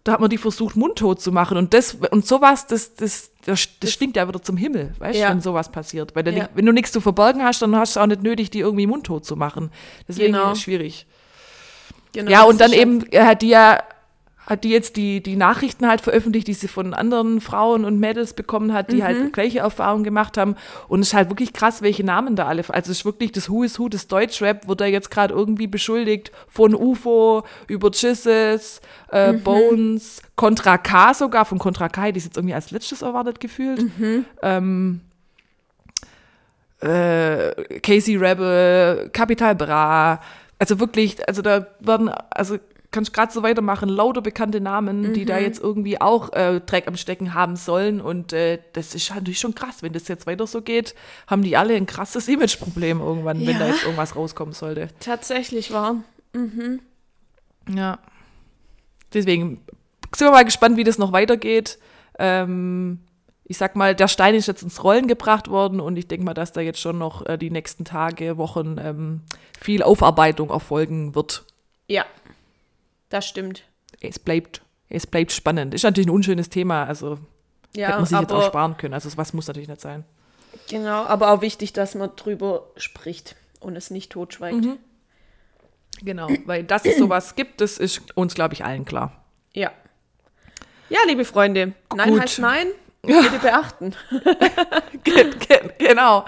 da hat man die versucht, mundtot zu machen. Und das und sowas, das, das, das, das stinkt ja wieder zum Himmel, weißt du, Ja. wenn sowas passiert. Weil Ja. wenn du nichts zu verbergen hast, dann hast du auch nicht nötig, die irgendwie mundtot zu machen. Deswegen Genau. ist schwierig. genau, ja, und dann eben äh, hat die ja, hat die jetzt die, die Nachrichten halt veröffentlicht, die sie von anderen Frauen und Mädels bekommen hat, die Mhm. halt gleiche Erfahrungen gemacht haben. Und es ist halt wirklich krass, welche Namen da alle. Also es ist wirklich das Who is Who des Deutschrap, wird da jetzt gerade irgendwie beschuldigt. Von UFO über Jesus, äh, Mhm. Bones, Contra K sogar. Von Contra K ich es jetzt irgendwie als letztes erwartet gefühlt. Mhm. Ähm, äh, Casey Rebel, Capital Bra. Also wirklich, also da werden, also kannst du gerade so weitermachen, lauter bekannte Namen, die da Mhm. jetzt irgendwie auch äh, Dreck am Stecken haben sollen. Und äh, das ist natürlich schon krass, wenn das jetzt weiter so geht, haben die alle ein krasses Imageproblem irgendwann, wenn da Ja. jetzt irgendwas rauskommen sollte. Tatsächlich war. Ja. Deswegen sind wir mal gespannt, wie das noch weitergeht. Ähm, ich sag mal, der Stein ist jetzt ins Rollen gebracht worden und ich denke mal, dass da jetzt schon noch äh, die nächsten Tage, Wochen ähm, viel Aufarbeitung erfolgen wird. Ja, das stimmt. Es bleibt, es bleibt spannend. Ist natürlich ein unschönes Thema, also Ja, hätte man sich jetzt auch sparen können. Also was muss natürlich nicht sein. genau, aber auch wichtig, dass man drüber spricht und es nicht totschweigt. Mhm. Genau, weil dass es sowas gibt, das ist uns, glaube ich, allen klar. Ja. Ja, liebe Freunde, Nein Gut. heißt Nein. Bitte beachten. Ge- ge- genau.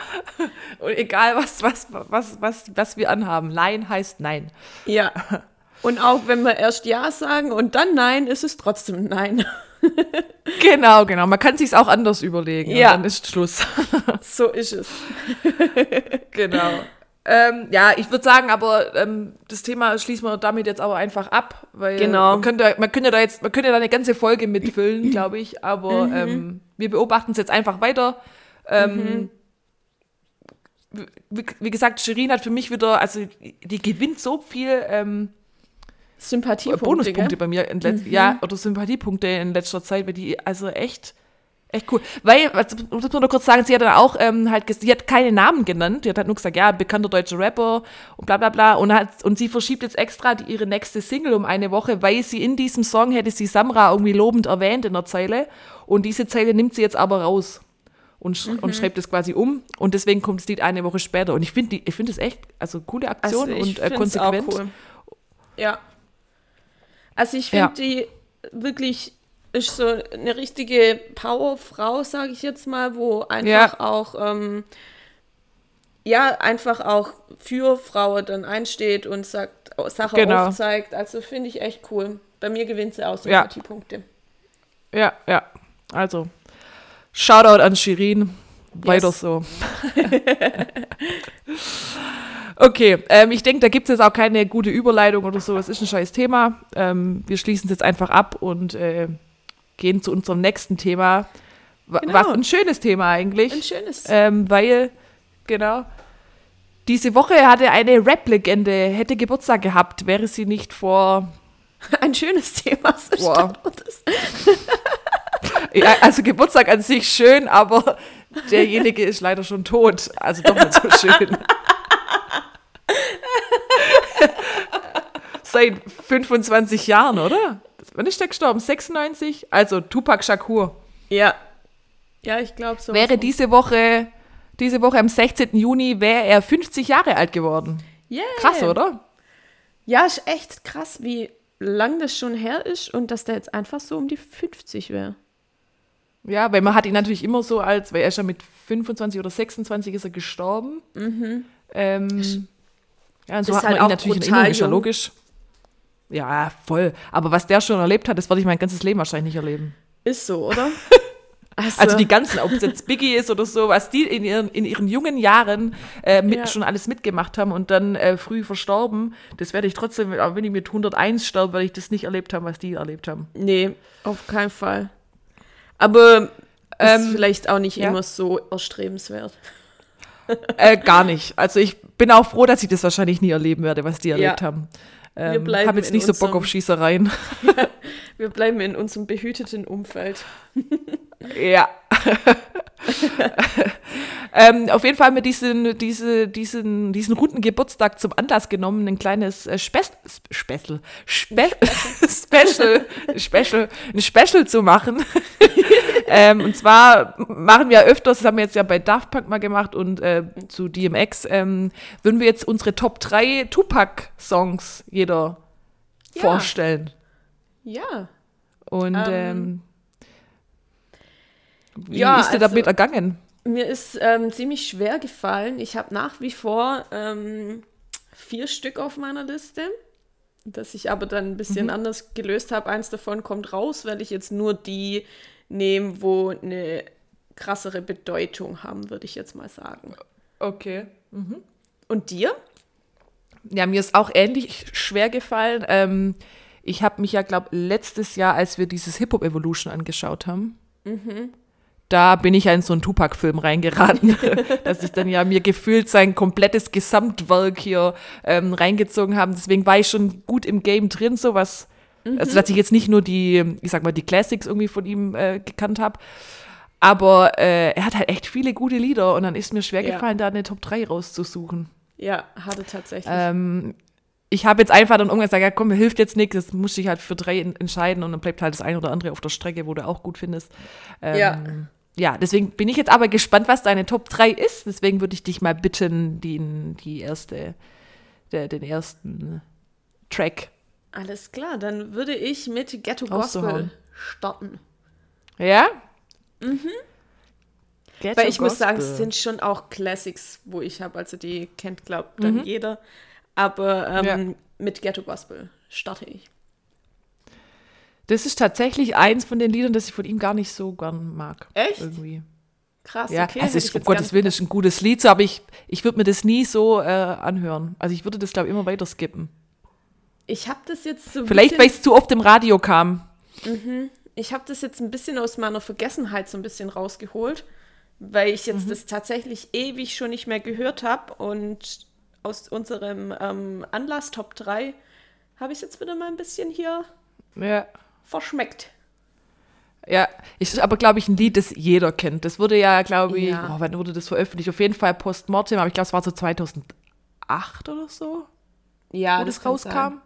Und egal, was, was, was, was, was wir anhaben, Nein heißt Nein. Ja. Und auch wenn wir erst Ja sagen und dann Nein, ist es trotzdem Nein. Genau, genau. Man kann sich's auch anders überlegen. Ja. Und dann ist Schluss. So ist es. genau. Ähm, ja, ich würde sagen, aber ähm, das Thema schließen wir damit jetzt aber einfach ab, weil Genau. man könnte, man könnte da jetzt, man könnte da eine ganze Folge mitfüllen, glaube ich. Aber ähm, wir beobachten es jetzt einfach weiter. Ähm, wie, wie gesagt, Shirin hat für mich wieder, also die gewinnt so viel ähm, Sympathiepunkte. Bonuspunkte gell? bei mir in letz ja, oder Sympathiepunkte in letzter Zeit, weil die also echt echt cool. Weil, was muss man nur kurz sagen, sie hat dann auch ähm, halt, sie hat keine Namen genannt, die hat halt nur gesagt, ja, bekannter deutscher Rapper und bla bla bla und hat und sie verschiebt jetzt extra die, ihre nächste Single um eine Woche, weil sie in diesem Song hätte sie Samra irgendwie lobend erwähnt in der Zeile und diese Zeile nimmt sie jetzt aber raus. Und, sch und schreibt es quasi um und deswegen kommt das Lied eine Woche später. Und ich finde ich finde es echt, also coole Aktion Also und äh, konsequent. Auch cool. Ja. Also ich Ja. finde die wirklich ist so eine richtige Powerfrau, sage ich jetzt mal, wo einfach Ja. auch ähm, ja einfach auch für Frauen dann einsteht und sagt Sachen Genau. aufzeigt. Also finde ich echt cool. Bei mir gewinnt sie auch Ja. Sympathiepunkte. Ja, ja. Also, Shoutout an Shirin. Weiter Yes. so. okay, ähm, ich denke, da gibt es jetzt auch keine gute Überleitung oder so. Es ist ein scheiß Thema. Ähm, wir schließen es jetzt einfach ab und äh, gehen zu unserem nächsten Thema. Wa- Genau. Was ein schönes Thema eigentlich. Ein schönes. Ähm, weil, genau, diese Woche hatte eine Rap-Legende, hätte Geburtstag gehabt, wäre sie nicht vor Ein schönes Thema. So das. Ja, also Geburtstag an sich schön, aber derjenige ist leider schon tot. Also doch nicht so schön. Seit 25 Jahren, oder? Wann ist der gestorben? 96? Also Tupac Shakur. Ja. Ja, ich glaube so. Wäre diese Woche, diese Woche am 16. Juni, wäre er 50 Jahre alt geworden. yeah. Krass, oder? Ja, ist echt krass, wie lang das schon her ist und dass der jetzt einfach so um die 50 wäre. Ja, weil man hat ihn natürlich immer so als, weil er ist ja mit 25 oder 26 ist er gestorben. Ähm, ja, und so Ist hat halt man ihn natürlich in ist ja logisch. Ja, voll. Aber was der schon erlebt hat, das werde ich mein ganzes Leben wahrscheinlich nicht erleben. Ist so, oder? Also die ganzen, ob es jetzt Biggie ist oder so, was die in ihren, in ihren jungen Jahren äh, mit, Ja. schon alles mitgemacht haben und dann äh, früh verstorben, das werde ich trotzdem, auch wenn ich mit 101 sterbe, werde ich das nicht erlebt haben, was die erlebt haben. Nee, auf keinen Fall. Aber Ähm, ist vielleicht auch nicht ja. immer so erstrebenswert. Äh, gar nicht. Also ich bin auch froh, dass ich das wahrscheinlich nie erleben werde, was die erlebt haben. Ähm, habe jetzt nicht so Bock auf Schießereien. Wir bleiben in unserem behüteten Umfeld. Ja. ähm, auf jeden Fall haben wir diesen, diese, diesen, diesen runden Geburtstag zum Anlass genommen, ein kleines äh, Spes Special, Spe Special, Special, ein Special zu machen. ähm, und zwar machen wir öfters, das haben wir jetzt ja bei Daft Punk mal gemacht und äh, zu DMX, ähm, würden wir jetzt unsere Top 3 Tupac-Songs jeder Ja. vorstellen. Ja. Und Ähm, ähm, wie ja, ist dir also- damit ergangen? Mir ist ähm, ziemlich schwer gefallen. Ich habe nach wie vor ähm, vier Stück auf meiner Liste, das ich aber dann ein bisschen anders gelöst habe. Eins davon kommt raus, weil ich jetzt nur die nehme, wo eine krassere Bedeutung haben, würde ich jetzt mal sagen. Okay. Und dir? Ja, mir ist auch ähnlich schwer gefallen. Ähm, ich habe mich ja, glaube letztes Jahr, als wir dieses Hip-Hop Evolution angeschaut haben, da bin ich ja in so einen Tupac-Film reingeraten, dass ich dann ja mir gefühlt sein komplettes Gesamtwerk hier ähm, reingezogen habe. Deswegen war ich schon gut im Game drin, sowas. Also, dass ich jetzt nicht nur die, ich sag mal, die Classics irgendwie von ihm äh, gekannt habe. Aber äh, er hat halt echt viele gute Lieder und dann ist mir schwer Ja. gefallen, da eine Top 3 rauszusuchen. Ja, hatte tatsächlich. Ähm, ich habe jetzt einfach dann irgendwann gesagt, ja komm, mir hilft jetzt nichts, das musst du dich halt für drei en- entscheiden und dann bleibt halt das eine oder andere auf der Strecke, wo du auch gut findest. Ähm, Ja. Ja, deswegen bin ich jetzt aber gespannt, was deine Top 3 ist. Deswegen würde ich dich mal bitten, die, die erste, der, den ersten Track. Alles klar, dann würde ich mit Ghetto Gospel starten. Ja? Mhm. Weil ich muss sagen, es sind schon auch Classics, wo ich habe, also die kennt, glaubt dann jeder. Aber ähm, Ja. mit Ghetto Gospel starte ich. Das ist tatsächlich eins von den Liedern, das ich von ihm gar nicht so gern mag. Echt? Irgendwie. Krass, Ja, okay. es hätte ist, ich um Gottes Willen, ist ein gutes Lied, so, aber ich, ich würde mir das nie so äh, anhören. Also ich würde das, glaube ich, immer weiter skippen. Ich habe das jetzt so Vielleicht, weil es zu oft im Radio kam. ich habe das jetzt ein bisschen aus meiner Vergessenheit so ein bisschen rausgeholt, weil ich Mhm. jetzt das tatsächlich ewig schon nicht mehr gehört habe und aus unserem ähm, Anlass Top 3 habe ich es jetzt wieder mal ein bisschen hier Ja. Verschmeckt. Ja, ist aber, glaube ich, ein Lied, das jeder kennt. Das wurde ja, glaube ich, Ja. oh, wann wurde das veröffentlicht? Auf jeden Fall Postmortem, aber ich glaube, es war so 2008 oder so, Ja, wo das, kann rauskam. sein.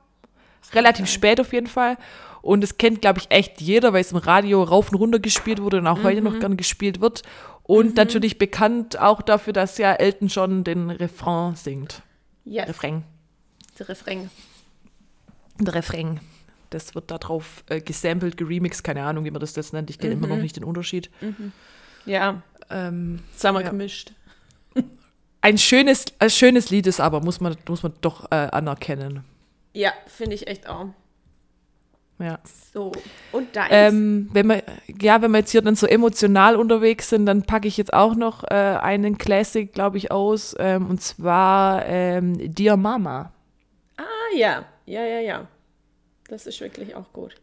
Relativ spät auf jeden Fall. Und es kennt, glaube ich, echt jeder, weil es im Radio rauf und runter gespielt wurde und auch heute Mhm. noch gern gespielt wird. Und natürlich bekannt auch dafür, dass ja Elton John den Refrain singt. Yes, Refrain. der Refrain. Der Refrain. Das wird da drauf äh, gesampelt, geremixed, keine Ahnung, wie man das jetzt nennt. Ich kenne immer noch nicht den Unterschied. Ja, Ähm, Summer Ja. gemischt. ein schönes, ein schönes Lied ist aber, muss man, muss man doch äh, anerkennen. Ja, finde ich echt auch. Ja. So, und deins? Ähm, wenn wir, ja, wenn wir jetzt hier dann so emotional unterwegs sind, dann packe ich jetzt auch noch äh, einen Classic, glaube ich, aus. Ähm, und zwar ähm, Dear Mama. ah, ja, ja, ja, ja. Das ist wirklich auch gut.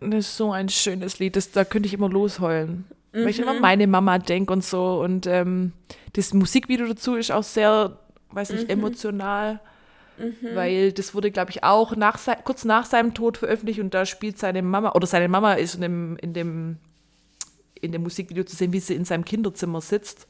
Das ist so ein schönes Lied, das, da könnte ich immer losheulen. Weil ich immer an meine Mama denke und so. Und ähm, das Musikvideo dazu ist auch sehr, weiß nicht, emotional. Weil das wurde, glaube ich, auch nach, kurz nach seinem Tod veröffentlicht und da spielt seine Mama, oder seine Mama ist in dem, in dem, in dem Musikvideo zu sehen, wie sie in seinem Kinderzimmer sitzt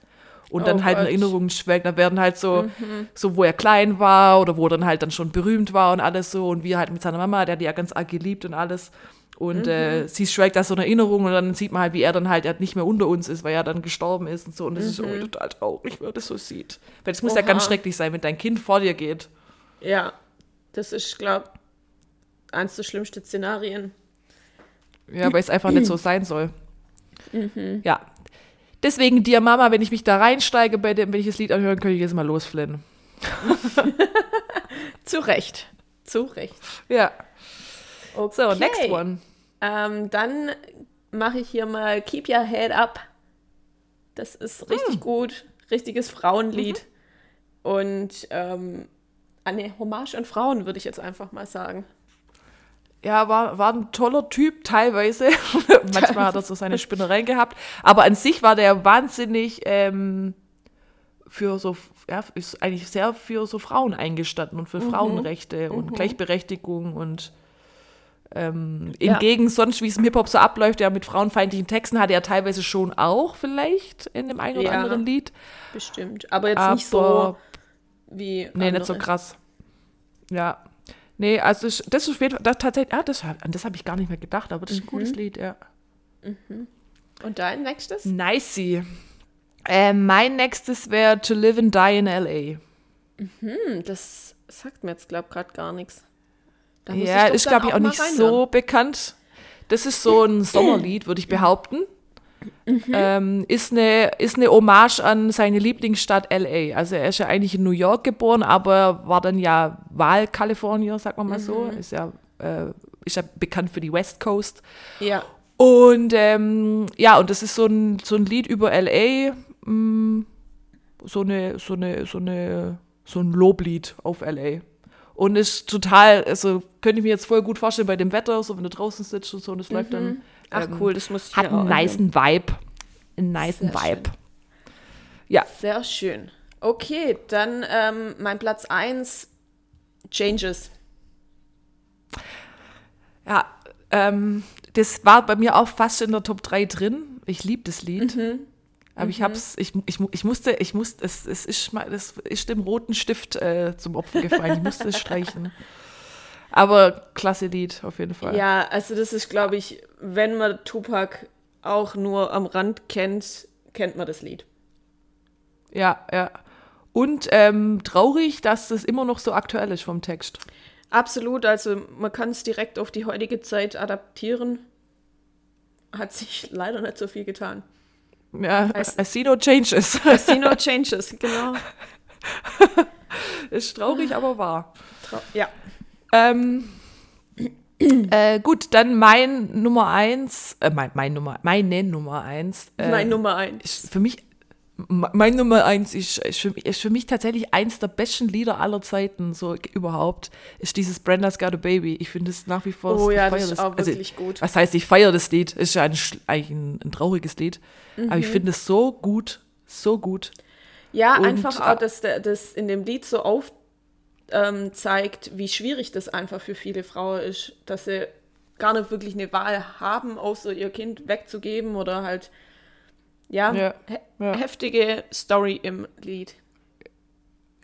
und Oh dann halt in Gott. Erinnerungen schwelgt. Da werden halt so, so, wo er klein war oder wo er dann halt dann schon berühmt war und alles so und wie er halt mit seiner Mama, der hat die ja ganz arg geliebt und alles. Und äh, sie schwelgt da so eine Erinnerung und dann sieht man halt, wie er dann halt er nicht mehr unter uns ist, weil er dann gestorben ist und so. Und das ist irgendwie total traurig, wenn man das so sieht. Weil das muss ja Oha. ganz schrecklich sein, wenn dein Kind vor dir geht. Ja, das ist, glaube eins der schlimmsten Szenarien. Ja, weil es einfach nicht so sein soll. Ja. Deswegen dir, Mama, wenn ich mich da reinsteige, bei dem, wenn ich das Lied anhöre, könnte ich jetzt mal losflennen. Zu Recht. Zu Recht. Ja. Okay. So, next one. Ähm, dann mache ich hier mal Keep Your Head Up. Das ist richtig gut. Richtiges Frauenlied. Und ähm, eine Hommage an Frauen, würde ich jetzt einfach mal sagen. Ja, war, war ein toller Typ teilweise. Manchmal hat er so seine Spinnereien gehabt. Aber an sich war der wahnsinnig ähm, für so, ja, ist eigentlich sehr für so Frauen eingestanden und für Frauenrechte und Gleichberechtigung und ähm, Ja. hingegen sonst, wie es im Hip-Hop so abläuft, ja, mit frauenfeindlichen Texten hatte er teilweise schon auch vielleicht in dem einen oder Ja. anderen Lied. Bestimmt. Aber jetzt Aber nicht so wie. Nee, andere. nicht so krass. Ja. Nee, also ich, das ist jeden das tatsächlich, ah, das, an das habe ich gar nicht mehr gedacht, aber das ist ein cooles Lied, ja. Und dein nächstes? Nicey. Äh, mein nächstes wäre To Live and Die in L.A. Hm, das sagt mir jetzt, glaube ich, gerade gar nichts. Ja, doch ist, glaube ich, auch mal nicht reinhören. so bekannt. Das ist so ein Sommerlied, würde ich behaupten. Mhm. Ähm, ist, eine, ist eine Hommage an seine Lieblingsstadt LA. Also er ist ja eigentlich in New York geboren, aber war dann ja Wahlkalifornier, sagen wir mal so. Mhm. Ist ja, äh, ist ja bekannt für die West Coast. Ja. Und ähm, ja, und das ist so ein, so ein Lied über LA, mh, so eine, so eine, so eine, so ein Loblied auf LA. Und ist total, also könnte ich mir jetzt voll gut vorstellen bei dem Wetter, so wenn du draußen sitzt und so und es läuft dann. Mhm. Ach ähm, cool, das muss ich Hat einen nicen Vibe. Einen nicen Sehr Vibe. Ja, Sehr schön. Okay, dann ähm, mein Platz 1, Changes. ja, ähm, das war bei mir auch fast in der Top 3 drin. Ich liebe das Lied. Mhm. Aber ich hab's, ich, ich, ich musste, ich musste, es, es ist, mal- es ist dem roten Stift äh, zum Opfer gefallen. Ich musste es streichen. Aber klasse Lied, auf jeden Fall. Ja, also das ist, glaube ich, wenn man Tupac auch nur am Rand kennt, kennt man das Lied. ja. ja. Und ähm, traurig, dass das immer noch so aktuell ist vom Text. Absolut, also man kann es direkt auf die heutige Zeit adaptieren. Hat sich leider nicht so viel getan. Ja, Heißt- I see no changes. I see no changes, genau. ist traurig, aber wahr. Trau- Ja. Ähm, äh, gut, dann mein Nummer eins, äh, mein, mein Nummer, meine Nummer eins. Äh, mein Nummer 1. ist für mich, mein Nummer eins ist, ist, für, ist für mich tatsächlich eins der besten Lieder aller Zeiten, so überhaupt, ist dieses Brenda's Got a Baby. Ich finde es nach wie vor. Oh ja, das ist auch also, wirklich gut. Was heißt, ich feiere das Lied? Ist ja ein, eigentlich ein, ein trauriges Lied. Aber Mhm. ich finde es so gut, so gut. Ja, Und, einfach auch, dass das in dem Lied so auf ähm, zeigt, wie schwierig das einfach für viele Frauen ist, dass sie gar nicht wirklich eine Wahl haben, außer ihr Kind wegzugeben oder halt, ja, Ja, he ja. heftige Story im Lied.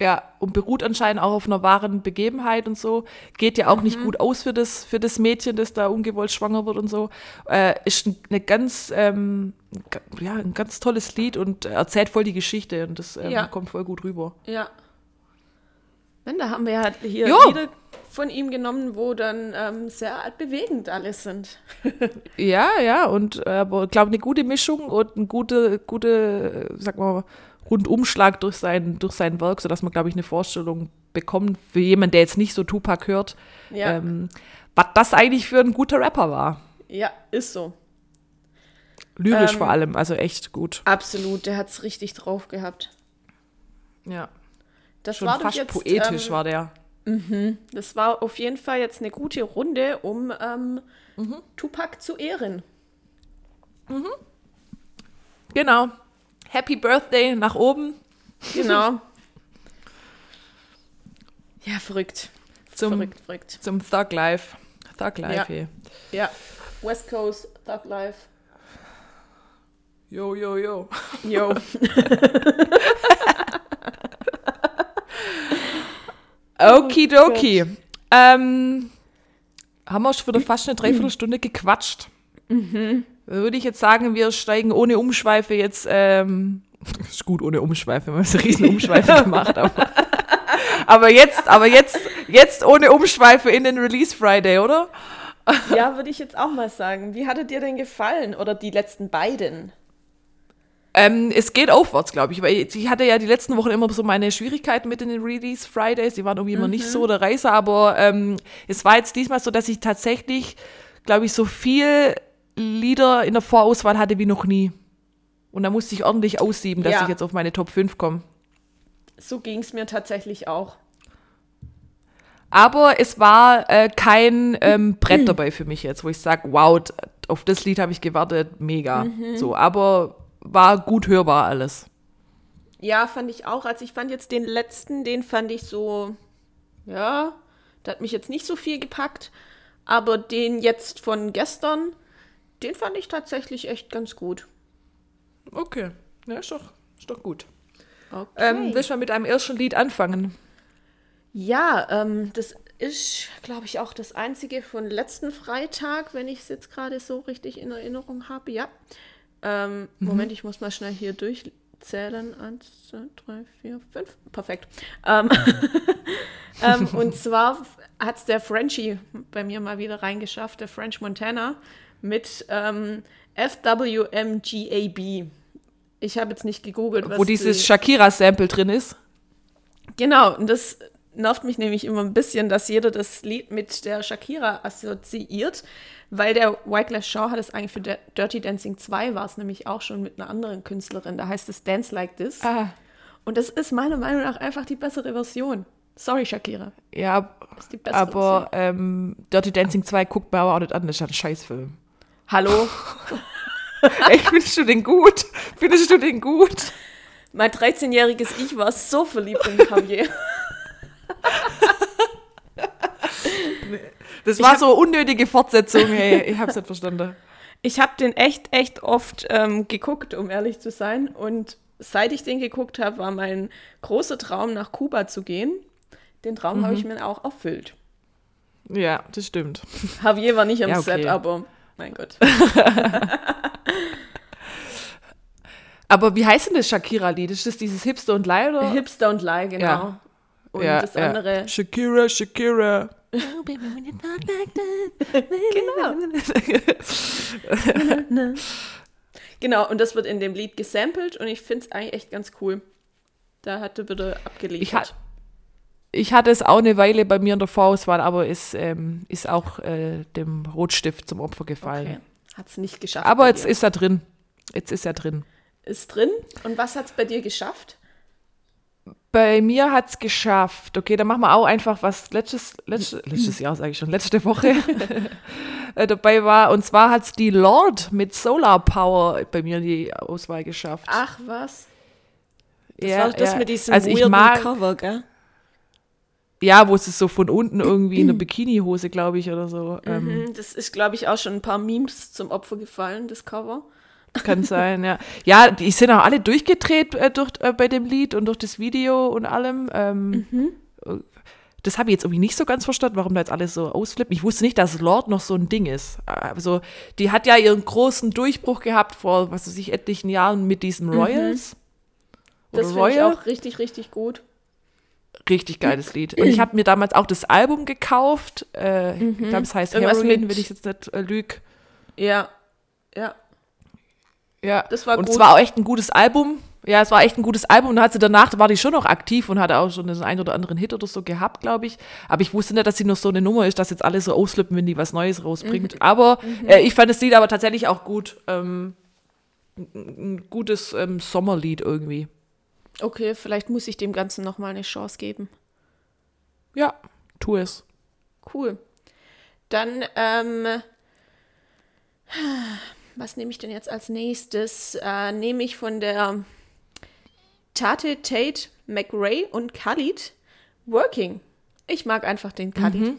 Ja, und beruht anscheinend auch auf einer wahren Begebenheit und so. Geht ja auch nicht gut aus für das, für das Mädchen, das da ungewollt schwanger wird und so. Äh, ist ein- eine ganz, ähm, ja, ein ganz tolles Lied und erzählt voll die Geschichte und das ähm, Ja. kommt voll gut rüber. Ja. Wenn, da haben wir halt hier Jo. Lieder von ihm genommen, wo dann ähm, sehr bewegend alles sind. Ja, ja, und äh, ich glaube, eine gute Mischung und ein gute, gute, äh, sag mal, Rundumschlag durch sein, durch sein Werk, sodass man, glaube ich, eine Vorstellung bekommt für jemanden, der jetzt nicht so Tupac hört, Ja, ähm, was das eigentlich für ein guter Rapper war. ja ist so. Lyrisch Ähm, vor allem, also echt gut. Absolut, der hat es richtig drauf gehabt. Ja. Das Schon war fast jetzt, poetisch ähm, war der. Das war auf jeden Fall jetzt eine gute Runde, um ähm, Mhm. Tupac zu ehren. Genau. Happy Birthday nach oben Genau. ja, verrückt. zum, verrückt, verrückt. zum Thug Life. Thug Life Ja. hier. Ja. West Coast, Thug Life. Jo, jo, jo. Yo. Okidoki. ähm, haben wir schon wieder fast eine Dreiviertelstunde gequatscht. Mhm. Würde ich jetzt sagen, wir steigen ohne Umschweife jetzt. Ähm, ist gut ohne Umschweife, wir haben so riesen Umschweife gemacht. Aber, aber jetzt, aber jetzt, jetzt ohne Umschweife in den Release Friday, oder? ja, würde ich jetzt auch mal sagen. Wie hat er dir denn gefallen? Oder die letzten beiden? Ähm, es geht aufwärts, glaube ich, weil ich hatte ja die letzten Wochen immer so meine Schwierigkeiten mit den Release Fridays. Die waren irgendwie immer nicht so der Reißer, aber ähm, es war jetzt diesmal so, dass ich tatsächlich, glaube ich, so viel Lieder in der Vorauswahl hatte wie noch nie. Und da musste ich ordentlich aussieben, dass Ja. ich jetzt auf meine Top 5 komme. So ging es mir tatsächlich auch. Aber es war äh, kein ähm, Brett dabei für mich jetzt, wo ich sage, wow, auf das Lied habe ich gewartet, mega. So, aber war gut hörbar alles. Ja, fand ich auch. Also ich fand jetzt den letzten, den fand ich so, ja, der hat mich jetzt nicht so viel gepackt. Aber den jetzt von gestern, den fand ich tatsächlich echt ganz gut. Okay, ja, ist doch, ist doch gut. Okay. Ähm, willst du mal mit einem ersten Lied anfangen? ja, ähm, das ist, glaube ich, auch das einzige von letzten Freitag, wenn ich es jetzt gerade so richtig in Erinnerung habe. Ja. Ähm, Moment, ich muss mal schnell hier durch, zählen. Eins, zwei, drei, vier, fünf. Perfekt. Ähm, ähm, und zwar hat es der Frenchie bei mir mal wieder reingeschafft, der French Montana, mit ähm, FWMGAB. Ich habe jetzt nicht gegoogelt, was Wo dieses die- Shakira-Sample drin ist. Genau, und das nervt mich nämlich immer ein bisschen, dass jeder das Lied mit der Shakira assoziiert, weil der Wyclef Shaw hat es eigentlich für Der- Dirty Dancing 2 war es nämlich auch schon mit einer anderen Künstlerin, da heißt es Dance Like This. Ah, Und das ist meiner Meinung nach einfach die bessere Version. Sorry, Shakira. ja, Das ist die bessere aber ähm, Dirty Dancing 2 guckt mir aber auch nicht an, das ist ja ein Scheißfilm. Hallo? Ey, findest du den gut? Findest du den gut? Mein 13-jähriges Ich war so verliebt in Javier. Das war so eine unnötige Fortsetzung, ey. Ich hab's nicht verstanden. Ich habe den echt, echt oft ähm, geguckt, um ehrlich zu sein. Und seit ich den geguckt habe, war mein großer Traum, nach Kuba zu gehen. Den Traum habe ich mir auch erfüllt. Ja, das stimmt. Javier war nicht am Ja, okay. Set, aber mein Gott. Aber wie heißt denn das Shakira-Lied? Ist das dieses Hipster und Lie oder? Hipster und Lie, genau. Ja. Und ja, das andere. Shakira, Shakira. Genau, und das wird in dem Lied gesampelt und ich finde es eigentlich echt ganz cool. Da hatte wieder abgeliefert. Ich, hat, ich hatte es auch eine Weile bei mir in der Vorauswahl, aber ist, ähm, ist auch äh, dem Rotstift zum Opfer gefallen. okay. Hat es nicht geschafft. Aber jetzt dir. ist er drin. Jetzt ist er drin. ist drin. Und was hat es bei dir geschafft? Bei mir hat es geschafft. Okay, dann machen wir auch einfach, was letztes, letztes, letztes Jahr, sage ich schon, letzte Woche äh, dabei war. Und zwar hat es die Lord mit Solar Power bei mir in die Auswahl geschafft. Ach, was? Das ja, war das ja. mit diesem also ich mag, Cover, gell? Ja, wo es ist so von unten irgendwie in der Bikinihose, glaube ich, oder so. Ähm, Mhm, das ist, glaube ich, auch schon ein paar Memes zum Opfer gefallen, das Cover. Kann sein, ja. Ja, die sind auch alle durchgedreht äh, durch, äh, bei dem Lied und durch das Video und allem. Ähm, äh, Das habe ich jetzt irgendwie nicht so ganz verstanden, warum da jetzt alles so ausflippen. Ich wusste nicht, dass Lord noch so ein Ding ist. Also, die hat ja ihren großen Durchbruch gehabt vor, was weiß ich, etlichen Jahren mit diesem Royals. Das Oder finde ich auch richtig, richtig gut. Richtig geiles Lied. Und ich habe mir damals auch das Album gekauft. Äh, Ich glaube, es heißt Irgendwas Heroin, wenn ich jetzt nicht äh, lüge. Ja, ja. Ja, Das war und gut. es war auch echt ein gutes Album. Ja, es war echt ein gutes Album. Und dann hat sie danach, war die schon noch aktiv und hatte auch schon den einen oder anderen Hit oder so gehabt, glaube ich. Aber ich wusste nicht, dass sie noch so eine Nummer ist, dass jetzt alle so ausflippen, wenn die was Neues rausbringt. Mhm. Aber äh, ich fand das Lied aber tatsächlich auch gut. Ähm, ein- ein gutes ähm, Sommerlied irgendwie. Okay, vielleicht muss ich dem Ganzen nochmal eine Chance geben. Ja, tu es. Cool. Dann, ähm, was nehme ich denn jetzt als nächstes? Äh, nehme ich von der Tate Tate McRae und Khalid Working. Ich mag einfach den Khalid.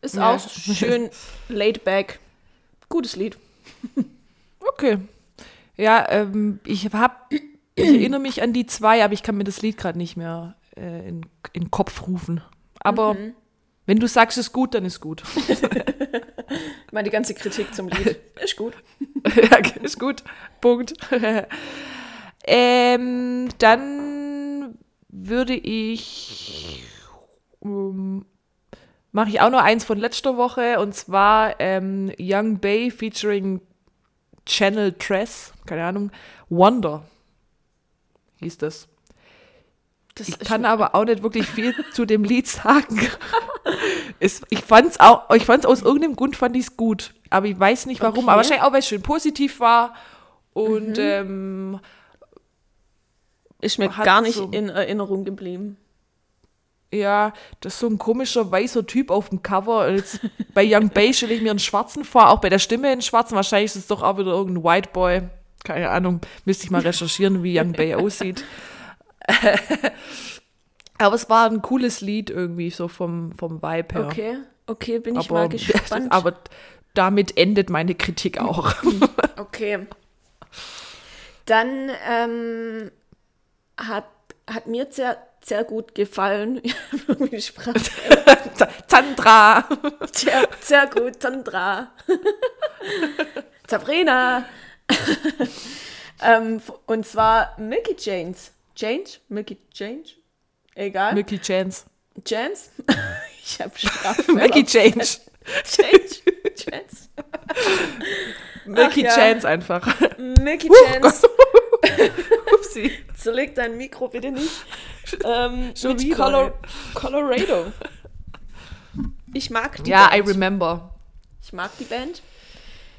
Ist Ja. auch schön laid back. Gutes Lied. Okay. Ja, ähm, ich hab, ich erinnere mich an die zwei, aber ich kann mir das Lied gerade nicht mehr äh, in, in den Kopf rufen. Aber wenn du sagst, es ist gut, dann ist gut. Meine ganze Kritik zum Lied. Ist gut. ja, ist gut. Punkt. ähm, dann würde ich. Ähm, Mache ich auch noch eins von letzter Woche und zwar ähm, Young Bay featuring Channel Tress, keine Ahnung, Wonder hieß das. Das Ich kann aber auch nicht wirklich viel zu dem Lied sagen. Es, ich fand's auch, ich fand's aus irgendeinem Grund fand ich's gut, aber ich weiß nicht warum. Okay. Aber wahrscheinlich auch, weil es schön positiv war und ähm, ist mir gar nicht so- in Erinnerung geblieben. ja, das ist so ein komischer weißer Typ auf dem Cover. Jetzt, bei Young Bay stelle ich mir einen Schwarzen vor, auch bei der Stimme einen Schwarzen. Wahrscheinlich ist es doch auch wieder irgendein White Boy. Keine Ahnung, müsste ich mal recherchieren, wie Young Bay aussieht. Aber es war ein cooles Lied irgendwie, so vom, vom Vibe her. Okay, okay, bin ich aber, mal gespannt. aber damit endet meine Kritik auch. Okay. Dann ähm, hat, hat mir sehr, sehr gut gefallen. Sandra! Sehr, sehr gut, Sandra. Sabrina. Ähm, und zwar Milky Chains. Change? Milky Change? Egal. Milky Chance. Chance? ich habe Sprache. Milky Change. Change. Chance. Milky ja. Chance einfach. Milky Huch, Chance. Upsi. Zerleg dein Mikro bitte nicht. Ähm, Schon mit Colo Colorado. Ich mag die Ja, I Band. remember. Ich mag die Band.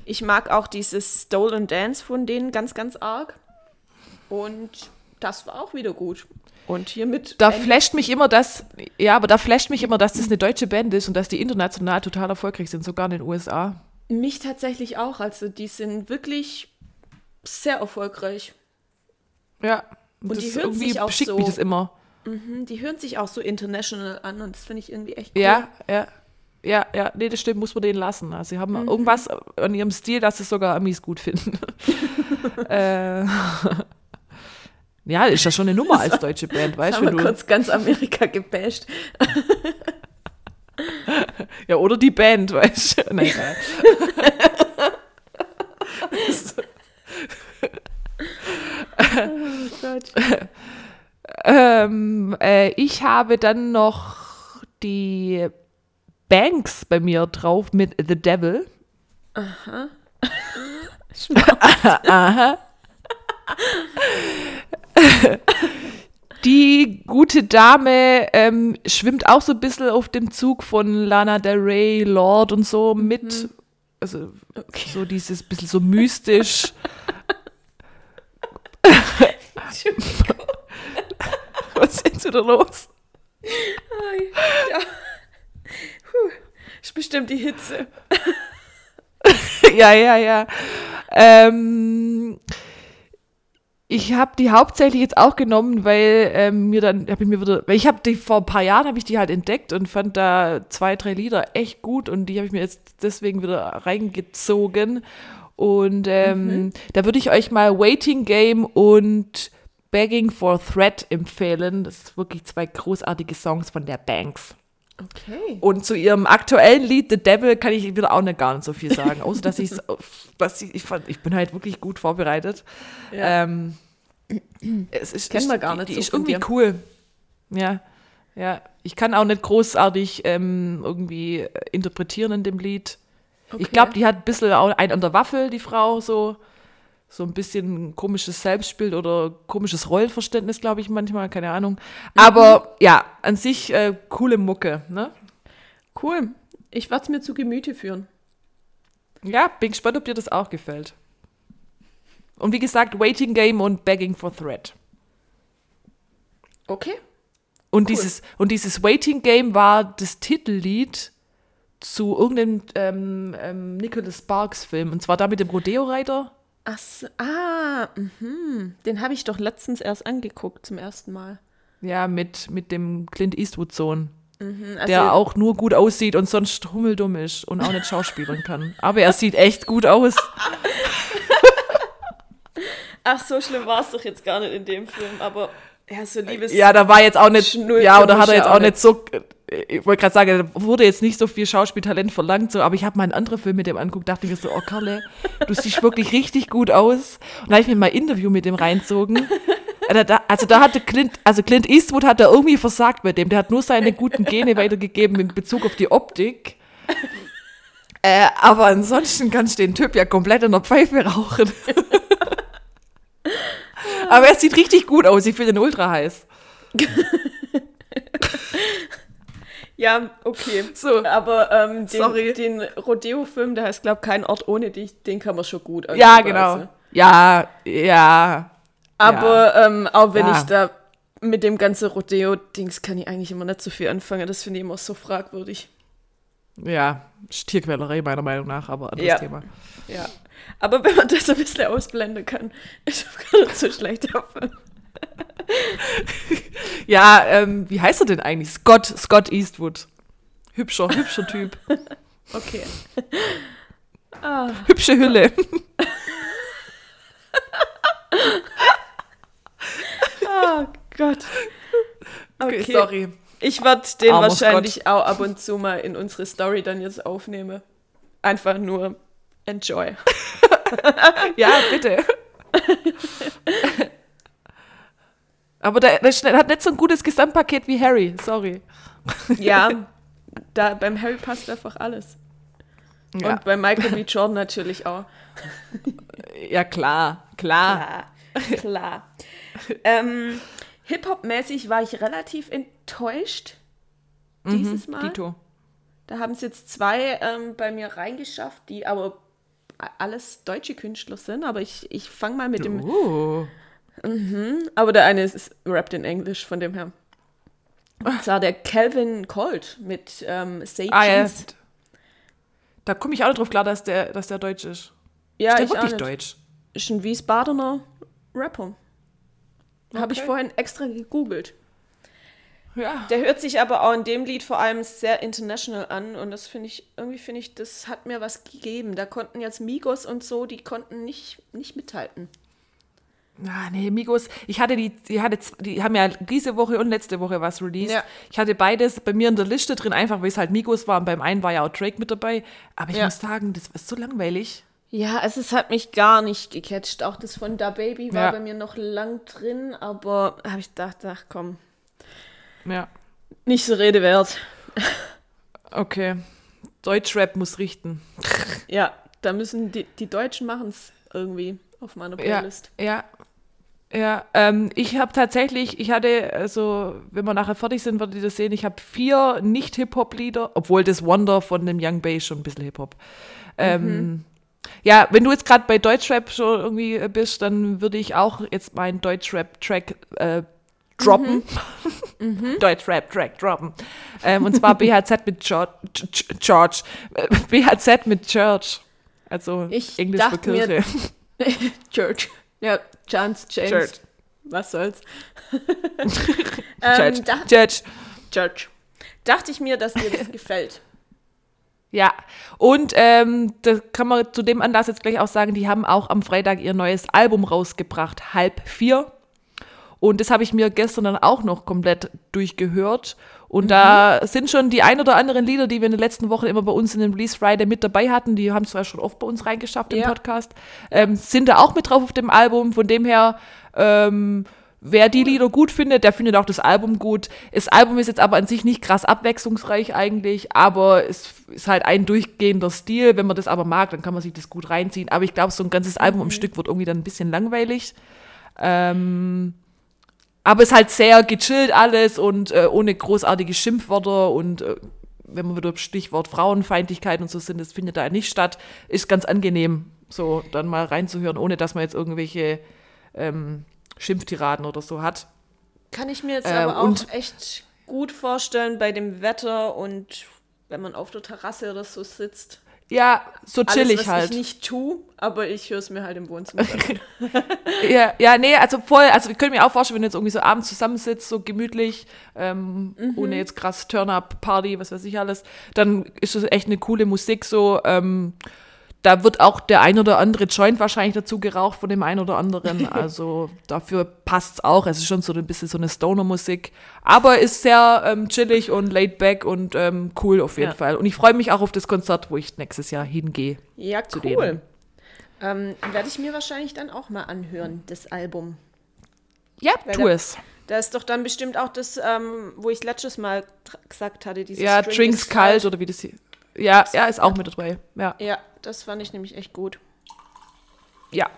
Ich mag auch dieses Stolen Dance von denen ganz, ganz arg. Und das war auch wieder gut. Und hiermit. Da flasht mich immer das, ja, aber da flasht mich immer, dass das eine deutsche Band ist und dass die international total erfolgreich sind, sogar in den USA. mich tatsächlich auch. Also, die sind wirklich sehr erfolgreich. Ja. Und das die hören irgendwie sich auch schickt so- mich das immer. Mhm, Die hören sich auch so international an und das finde ich irgendwie echt cool. Ja, ja. Ja, ja, nee, das stimmt, muss man denen lassen. Also, sie haben Mhm. irgendwas an ihrem Stil, dass es sogar Amis gut finden. äh, ja, ist ja schon eine Nummer als deutsche Band, weißt du? kurz ganz Amerika gebasht. Ja, oder die Band, weißt du? Nein, egal. Oh Gott. ähm, äh, ich habe dann noch die Banks bei mir drauf mit The Devil. Aha. Die gute Dame ähm, schwimmt auch so ein bisschen auf dem Zug von Lana Del Rey, Lord und so mit. Also so dieses bisschen so mystisch. Was ist jetzt wieder los? ja. Puh. Ist bestimmt die Hitze. ja, ja, ja. Ähm, ich habe die hauptsächlich jetzt auch genommen, weil ähm, mir dann habe ich mir wieder, weil ich habe die vor ein paar Jahren habe ich die halt entdeckt und fand da zwei, drei Lieder echt gut und die habe ich mir jetzt deswegen wieder reingezogen. Und ähm, da würde ich euch mal Waiting Game und Begging for Threat empfehlen. Das sind wirklich zwei großartige Songs von der Banks. Okay. Und zu ihrem aktuellen Lied The Devil kann ich wieder auch nicht gar nicht so viel sagen, außer dass, ich's, dass ich, ich fand, ich bin halt wirklich gut vorbereitet. Ja. Ähm, es ist, Kennen wir gar nicht die, die so ist irgendwie dir. cool. Ja, ja. Ich kann auch nicht großartig ähm, irgendwie interpretieren in dem Lied. Ich Okay. glaube, die hat ein bisschen auch ein an der Waffel, die Frau, so, so ein bisschen komisches Selbstbild oder komisches Rollenverständnis, glaube ich, manchmal, keine Ahnung. Mhm. Aber ja, an sich äh, coole Mucke, ne? Cool. Ich werde es mir zu Gemüte führen. Ja, bin gespannt, ob dir das auch gefällt. Und wie gesagt, Waiting Game und Begging for Threat. Okay. Und, Cool. dieses, und dieses Waiting Game war das Titellied zu irgendeinem ähm, ähm, Nicholas Sparks Film. Und zwar da mit dem Rodeo-Reiter. Ach so, ah, mhm. den habe ich doch letztens erst angeguckt zum ersten Mal. Ja, mit, mit dem Clint Eastwood-Sohn. Also, der auch nur gut aussieht und sonst hummeldumm ist und auch nicht schauspielern kann. Aber er sieht echt gut aus. Ach, so schlimm war es doch jetzt gar nicht in dem Film, aber ja, so liebes. Ja, da war jetzt auch nicht, ja, oder hat er jetzt auch auch nicht so, ich wollte gerade sagen, da wurde jetzt nicht so viel Schauspieltalent verlangt, so, aber ich habe mal einen anderen Film mit dem angeguckt, dachte mir so, oh Karle, du siehst wirklich richtig gut aus. Und da habe ich mir mal ein Interview mit dem reinzogen. Alter, da, also da hatte Clint, also Clint Eastwood hat da irgendwie versagt bei dem, der hat nur seine guten Gene weitergegeben in Bezug auf die Optik. Äh, aber ansonsten kannst du den Typ ja komplett in der Pfeife rauchen. aber er sieht richtig gut aus, ich finde ihn ultra heiß. Ja, okay. So. Aber ähm, den, den Rodeo-Film, der heißt, glaube Kein Ort ohne dich, den kann man schon gut Ja, genau. also. Ja, ja. Aber ähm, auch wenn Ja. ich da mit dem ganzen Rodeo-Dings kann ich eigentlich immer nicht so viel anfangen. Das finde ich immer so fragwürdig. Ja, Tierquälerei meiner Meinung nach, aber anderes Ja. Thema. Ja. Aber wenn man das ein bisschen ausblenden kann, ist das gar nicht so schlecht. der Film. Ja, ähm, wie heißt er denn eigentlich? Scott, Scott Eastwood. Hübscher, hübscher Typ. Okay. Ah, Hübsche Hülle. oh Gott. Okay, sorry. Ich werde den Armer wahrscheinlich auch ab und zu mal in unsere Story dann jetzt aufnehmen. Einfach nur enjoy. Ja, bitte. Aber der, der hat nicht so ein gutes Gesamtpaket wie Harry, sorry. Ja, da, beim Harry passt einfach alles. Ja, Und bei Michael B. Jordan natürlich auch. ja klar, klar. Klar, klar. ähm, Hip-Hop-mäßig war ich relativ enttäuscht dieses Mal. Mhm, Dito. Da haben es jetzt zwei ähm, bei mir reingeschafft, die aber alles deutsche Künstler sind. Aber ich, ich fange mal mit dem. Uh. Aber der eine ist, rappt in Englisch, von dem her. Und zwar der Calvin Colt mit ähm, Say Ah ja, Cheese. da komme ich auch nicht drauf klar, dass der, dass der deutsch ist. Ja, ist der ich wirklich deutsch? Ist ein Wiesbadener Rapper. Habe ich Okay. vorhin extra gegoogelt. Ja. Der hört sich aber auch in dem Lied vor allem sehr international an und das finde ich, irgendwie finde ich, das hat mir was gegeben. Da konnten jetzt Migos und so, die konnten nicht, nicht mithalten. Ah, nee, Migos, ich hatte die, die, hatte, die haben ja diese Woche und letzte Woche was released. Ja. Ich hatte beides bei mir in der Liste drin, einfach weil es halt Migos war und beim einen war ja auch Drake mit dabei. Aber ich Ja. muss sagen, das ist so langweilig. Ja, es ist, hat mich gar nicht gecatcht. Auch das von Da Baby war Ja. bei mir noch lang drin, aber habe ich gedacht, ach komm, Ja, nicht so Rede wert. okay. Deutschrap muss richten. Ja, da müssen die, die Deutschen machen es irgendwie auf meiner Playlist. ja. Ja, ähm, ich habe tatsächlich, ich hatte, also, wenn wir nachher fertig sind, werdet ihr das sehen, ich habe vier Nicht-Hip-Hop-Lieder, obwohl das Wonder von dem Young Bay schon ein bisschen Hip-Hop. Ähm, Ja, wenn du jetzt gerade bei Deutschrap schon irgendwie äh, bist, dann würde ich auch jetzt meinen Deutschrap-Track äh, droppen. Deutschrap-Track droppen. Ähm, und zwar BHZ mit George. George. Äh, BHZ mit Church. Also Ich Englisch für Kirche. Church. Ja, Chance, James. Church. Was soll's. Ähm, Church. Church. Dachte ich mir, dass dir das gefällt. Ja, und ähm, da kann man zu dem Anlass jetzt gleich auch sagen, die haben auch am Freitag ihr neues Album rausgebracht, halb vier. Und das habe ich mir gestern dann auch noch komplett durchgehört. Und da sind schon die ein oder anderen Lieder, die wir in den letzten Wochen immer bei uns in den Release Friday mit dabei hatten, die haben zwar schon oft bei uns reingeschafft im Ja. Podcast, ähm, sind da auch mit drauf auf dem Album. Von dem her, ähm, wer die Lieder gut findet, der findet auch das Album gut. Das Album ist jetzt aber an sich nicht krass abwechslungsreich eigentlich, aber es ist halt ein durchgehender Stil. Wenn man das aber mag, dann kann man sich das gut reinziehen. Aber ich glaube, so ein ganzes Album am Stück wird irgendwie dann ein bisschen langweilig. Ähm, aber es ist halt sehr gechillt alles und äh, ohne großartige Schimpfwörter und äh, wenn wir wieder Stichwort Frauenfeindlichkeit und so sind, das findet da nicht statt. Ist ganz angenehm, so dann mal reinzuhören, ohne dass man jetzt irgendwelche ähm, Schimpftiraden oder so hat. Kann ich mir jetzt Äh, aber auch und- echt gut vorstellen bei dem Wetter und wenn man auf der Terrasse oder so sitzt. Ja, so chillig Alles, was halt. ich nicht tue, aber ich höre es mir halt im Wohnzimmer. Ja, ja, nee, also voll, also ich könnte mir auch vorstellen, wenn du jetzt irgendwie so abends zusammensitzt, so gemütlich, ähm, ohne jetzt krass Turn-Up-Party, was weiß ich alles, dann ist das echt eine coole Musik so. Ähm, da wird auch der ein oder andere Joint wahrscheinlich dazu geraucht von dem einen oder anderen. Also dafür passt's auch. Es ist schon so ein bisschen so eine Stoner-Musik. Aber ist sehr ähm, chillig und laid back und ähm, cool auf jeden Ja. Fall. Und ich freue mich auch auf das Konzert, wo ich nächstes Jahr hingehe. Ja, Zu cool. Ähm, Werde ich mir wahrscheinlich dann auch mal anhören, das Album. Ja, Weil tu der- es. Da ist doch dann bestimmt auch das, ähm, wo ich letztes Mal gesagt hatte, dieses Ja, Drink Drinks is kalt oder wie das hier. Ja, ja, ist auch mit dabei. Ja. Ja, das fand ich nämlich echt gut. Ja.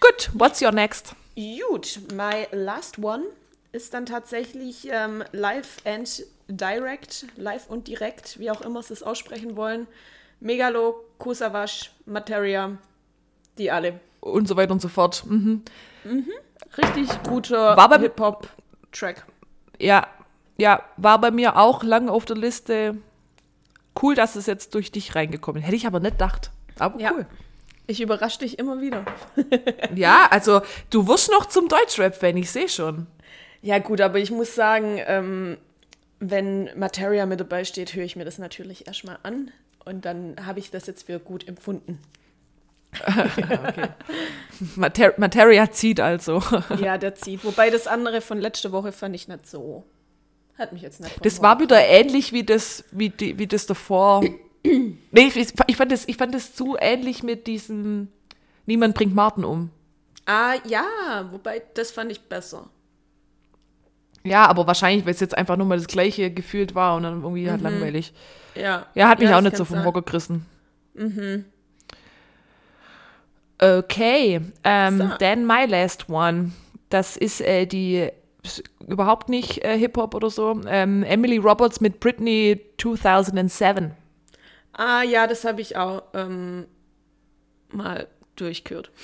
Gut, what's your next? Gut, my last one ist dann tatsächlich ähm, live and direct, live und direkt, wie auch immer sie es aussprechen wollen. Megalo, Kusavash, Materia, die alle. Und so weiter und so fort. Mhm. Richtig guter Hip-Hop-Track. Ja, ja, war bei mir auch lang auf der Liste. Cool, dass es jetzt durch dich reingekommen ist. Hätte ich aber nicht gedacht. Aber Ja. cool. Ich überrasche dich immer wieder. Ja, also du wirst noch zum Deutschrap-Fan, ich sehe schon. Ja, gut, aber ich muss sagen, ähm, wenn Materia mit dabei steht, höre ich mir das natürlich erstmal an. Und dann habe ich das jetzt für gut empfunden. Mater Materia zieht also. Ja, der zieht. Wobei das andere von letzte Woche fand ich nicht so. Hat mich jetzt nicht. Das war wieder ähnlich wie das, wie, die, wie das davor. nee, ich, ich, fand das, ich fand das zu ähnlich mit diesem Niemand bringt Martin um. Ah, ja, wobei, das fand ich besser. Ja, aber wahrscheinlich, weil es jetzt einfach nur mal das gleiche gefühlt war und dann irgendwie halt langweilig. Ja. Ja, hat mich Mhm. Ja, auch nicht so vom. Hocker gerissen. Mhm. Okay, ähm, So. then my last one. Das ist äh, die überhaupt nicht äh, Hip-Hop oder so. Ähm, Emily Roberts mit Britney 2007. Ah, ja, das habe ich auch ähm, mal durchgehört.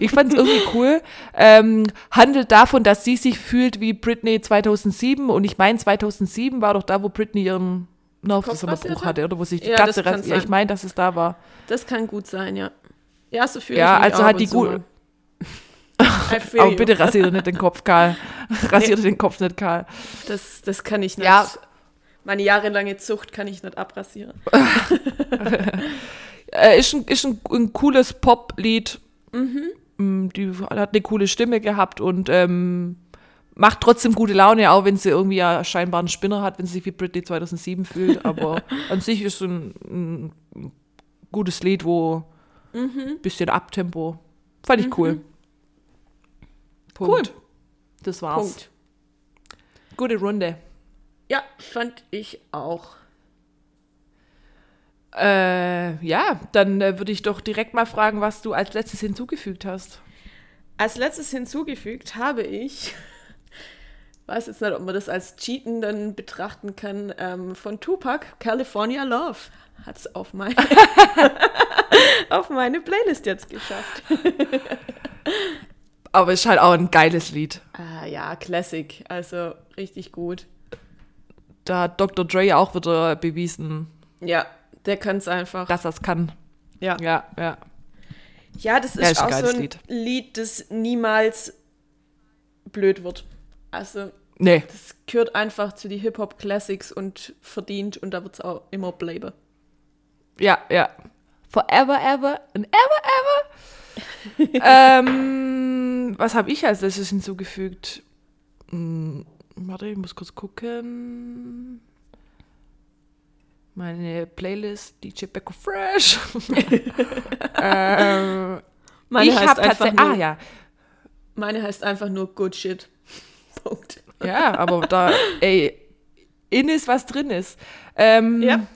Ich fand es irgendwie cool. Ähm, handelt davon, dass sie sich fühlt wie Britney 2007 und ich meine 2007 war doch da, wo Britney ihren Nervenzusammenbruch hatte oder wo sich die Ja, das kann rasiert. Ich meine, dass es da war. Das kann gut sein, ja. Ja, so fühle Ja, ich mich also auch hat die zu gut- Aber bitte rasiere nicht den Kopf, Karl. Rasiere den Kopf nicht, Karl. Das, das kann ich nicht. Ja. Meine jahrelange Zucht kann ich nicht abrasieren. Äh, ist ein, ist ein, ein cooles Pop-Lied. Mm, Die hat eine coole Stimme gehabt und ähm, macht trotzdem gute Laune, auch wenn sie irgendwie ja scheinbar einen Spinner hat, wenn sie sich wie Britney 2007 fühlt. Aber an sich ist ein, ein gutes Lied, wo ein bisschen Abtempo. Fand ich cool. Punkt. Das war's. Punkt. Gute Runde. Ja, fand ich auch. Äh, ja, dann äh, würde ich doch direkt mal fragen, was du als letztes hinzugefügt hast. Als letztes hinzugefügt habe ich, weiß jetzt nicht, ob man das als Cheaten dann betrachten kann, ähm, von Tupac, California Love. Hat es auf, mein, auf meine Playlist jetzt geschafft. Aber ist halt auch ein geiles Lied. Ah, ja, Classic. Also richtig gut. Da hat Dr. Dre auch wieder bewiesen, Ja, der kann es einfach. dass er es kann. ja. Ja, ja. Ja, das ist, Ja, ist ein auch so geiles ein Lied. Lied. das niemals blöd wird. Also, Nee, das gehört einfach zu die Hip-Hop-Classics und verdient und da wird es auch immer bleiben. ja, ja. Forever, ever and ever, ever. Ähm, was habe ich als letztes hinzugefügt? Hm, warte, ich muss kurz gucken. Meine Playlist DJ Becco Fresh. ähm, Meine ich heißt habe einfach nur, Ah ja. Meine heißt einfach nur Good Shit. Punkt. Ja, aber da, ey, in ist, was drin ist. Ähm, Ja.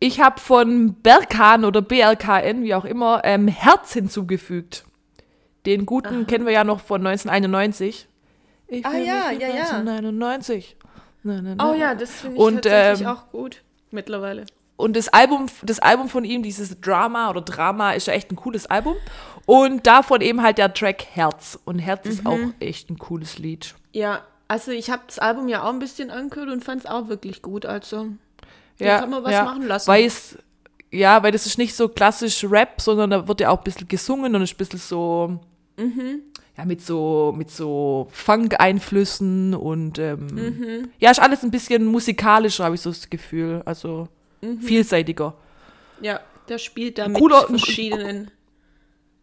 Ich habe von Berkan oder BLKN, wie auch immer, ähm, Herz hinzugefügt. Den guten kennen wir ja noch von 1991. Ich Ah, ja, mich wie ja, ja. 1991. Na, na, na. Oh ja, das finde ich Und, tatsächlich ähm, auch gut mittlerweile. Und das Album, das Album von ihm, dieses Drama oder Drama, ist ja echt ein cooles Album. Und davon eben halt der Track Herz. Und Herz ist Mhm. auch echt ein cooles Lied. Ja, also ich habe das Album ja auch ein bisschen angehört und fand es auch wirklich gut. Also, Ja, kann man was ja. machen lassen. Weil es, ja, weil das ist nicht so klassisch Rap, sondern da wird ja auch ein bisschen gesungen und ist ein bisschen so, Mhm. ja, mit so, mit so Funk-Einflüssen und ähm, Mhm. ja, ist alles ein bisschen musikalischer, habe ich so das Gefühl. Also Mhm. vielseitiger. ja, der spielt da mit Cooler- verschiedenen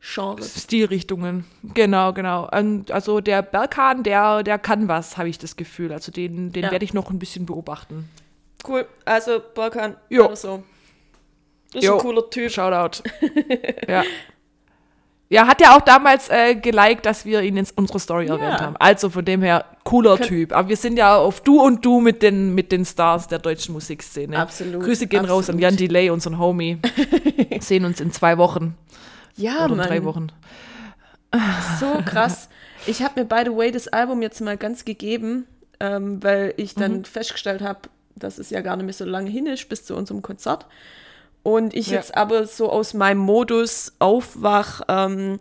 Genres. Stilrichtungen. Genau, genau. Und also der Berkan, der, der kann was, habe ich das Gefühl. Also den, den Ja. werde ich noch ein bisschen beobachten. Cool, also Balkan, Jo. oder so. Das ist Jo. ein cooler Typ. Shoutout. ja. Ja, hat ja auch damals äh, geliked, dass wir ihn in unserer Story erwähnt haben. Also von dem her, cooler Kön- Typ. Aber wir sind ja auf Du und Du mit den, mit den Stars der deutschen Musikszene. Absolut, Grüße gehen raus an absolut. Jan Delay, unseren Homie. Sehen uns in zwei Wochen Ja, oder in Mann. drei Wochen. So krass. Ich habe mir, by the way, das Album jetzt mal ganz gegeben, ähm, weil ich dann Mhm. festgestellt habe, dass es ja gar nicht mehr so lange hin ist bis zu unserem Konzert. Und ich Ja. jetzt aber so aus meinem Modus aufwach, ähm,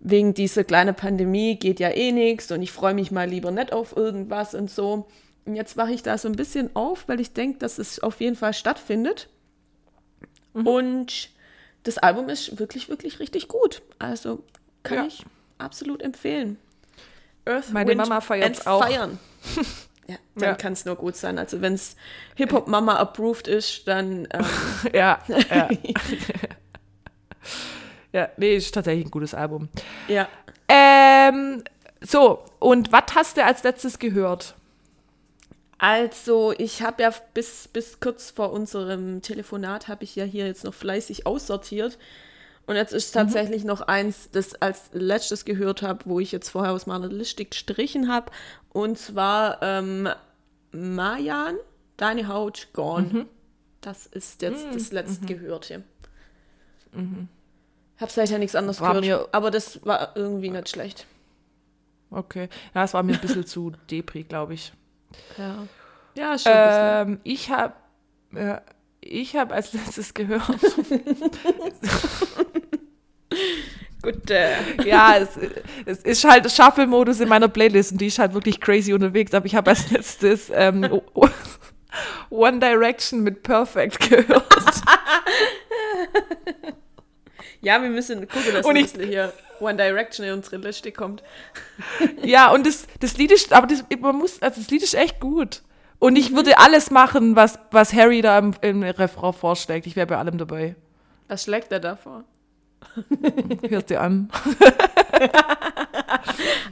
wegen dieser kleinen Pandemie geht ja eh nichts und ich freue mich mal lieber nicht auf irgendwas und so. Und jetzt wache ich da so ein bisschen auf, weil ich denke, dass es auf jeden Fall stattfindet. Mhm. Und das Album ist wirklich, wirklich richtig gut. Also kann Ja. ich absolut empfehlen. Earth, Meine Mama feiert's and auch. Feiern. Ja, dann Ja. kann es nur gut sein. Also wenn es Hip-Hop-Mama approved ist, dann ähm, Ja, ja. ja, nee, ist tatsächlich ein gutes Album. ja. Ähm, so, und was hast du als letztes gehört? Also, ich habe ja bis, bis kurz vor unserem Telefonat habe ich ja hier jetzt noch fleißig aussortiert. Und jetzt ist tatsächlich noch eins, das als letztes gehört habe, wo ich jetzt vorher aus meiner Liste gestrichen habe. Und zwar ähm, Mayan, deine Haut gone. Das ist jetzt das letzte Gehörte. Hab seither nichts anderes War gehört. mir- aber das war irgendwie nicht schlecht. Okay. Ja, es war mir ein bisschen zu Depri, glaube ich. Ja. Ja, schon. Ähm, ich habe äh, ich habe als letztes gehört. Gut, äh, ja, es, es ist halt Shuffle-Modus in meiner Playlist und die ist halt wirklich crazy unterwegs. Aber ich habe als letztes ähm, One Direction mit Perfect gehört. ja, wir müssen gucken, dass Und ich- hier One Direction in unsere Liste kommt. ja, und das, das Lied ist, aber das, man muss, also das Lied ist echt gut. Und ich würde alles machen, was, was Harry da im, im Refrain vorschlägt. Ich wäre bei allem dabei. Was schlägt er da vor? Hörst dir an.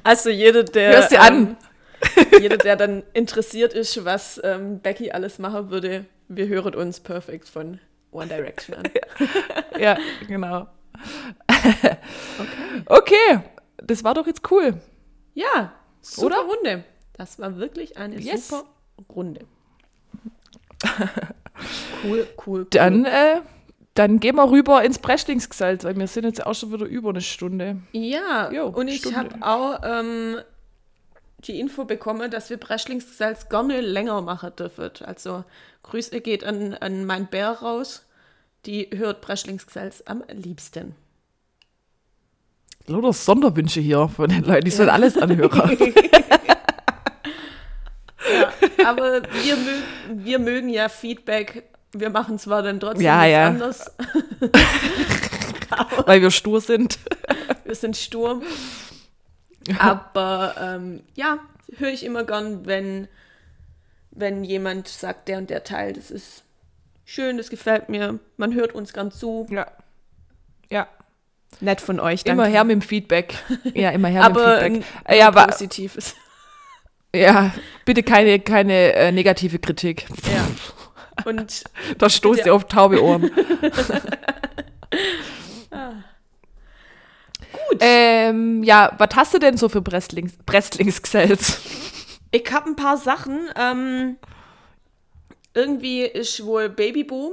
Also jeder, der. Hörst dir an. Ähm, jeder, der dann interessiert ist, was ähm, Becky alles machen würde, wir hören uns perfekt von One Direction an. Ja, genau. okay. das war doch jetzt cool. Ja, super Oder? Runde. Das war wirklich eine Yes. super Runde. Cool, cool, cool. Dann, äh, dann gehen wir rüber ins Breschlingsgesalz, weil wir sind jetzt auch schon wieder über eine Stunde. Ja, Jo, und ich habe auch ähm, die Info bekommen, dass wir Breschlingsgesalz gerne länger machen dürfen. Also Grüße geht an, an mein Bär raus. Die hört Breschlingsgesalz am liebsten. Lauter Sonderwünsche hier von den Leuten, die sollen alles anhören. Ja, aber wir, mö wir mögen ja Feedback. Wir machen zwar dann trotzdem Ja, ja. anders. weil wir stur sind. Wir sind Sturm. Aber ähm, ja, höre ich immer gern, wenn, wenn jemand sagt, der und der Teil, das ist schön, das gefällt mir. Man hört uns gern zu. Ja. Ja. Nett von euch, Immer her mit dem Feedback. Ja, immer her Aber mit dem Feedback. Äh, ja, ein aber, positives. ja, bitte keine, keine äh, negative Kritik. Ja. Und Da stoßt ihr auf taube Ohren. gut. ähm, ja, was hast du denn so für Brestlings, Brestlingsgesells? Ich habe ein paar Sachen. Ähm, irgendwie ist wohl Babyboom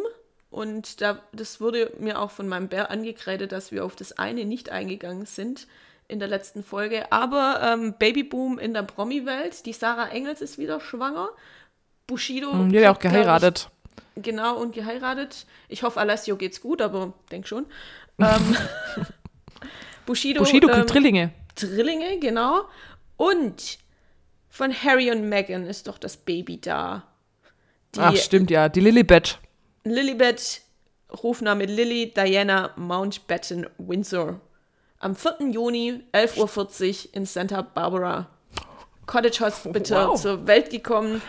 und da, das wurde mir auch von meinem Bär angekreidet, dass wir auf das eine nicht eingegangen sind in der letzten Folge. Aber ähm, Babyboom in der Promi-Welt. Die Sarah Engels ist wieder schwanger. Bushido. Hm, Die hat ja auch geheiratet. Genau, und geheiratet. Ich hoffe, Alessio geht's gut, aber denk schon. Ähm, Bushido, Bushido ähm, kriegt Drillinge. Drillinge, genau. Und von Harry und Meghan ist doch das Baby da. Die Ach, stimmt, ja. Die Lilibet. Lilibet, Rufname Lily Diana Mountbatten Windsor. Am 4. Juni, 11.40 Uhr in Santa Barbara. Cottage Hospital Wow. zur Welt gekommen.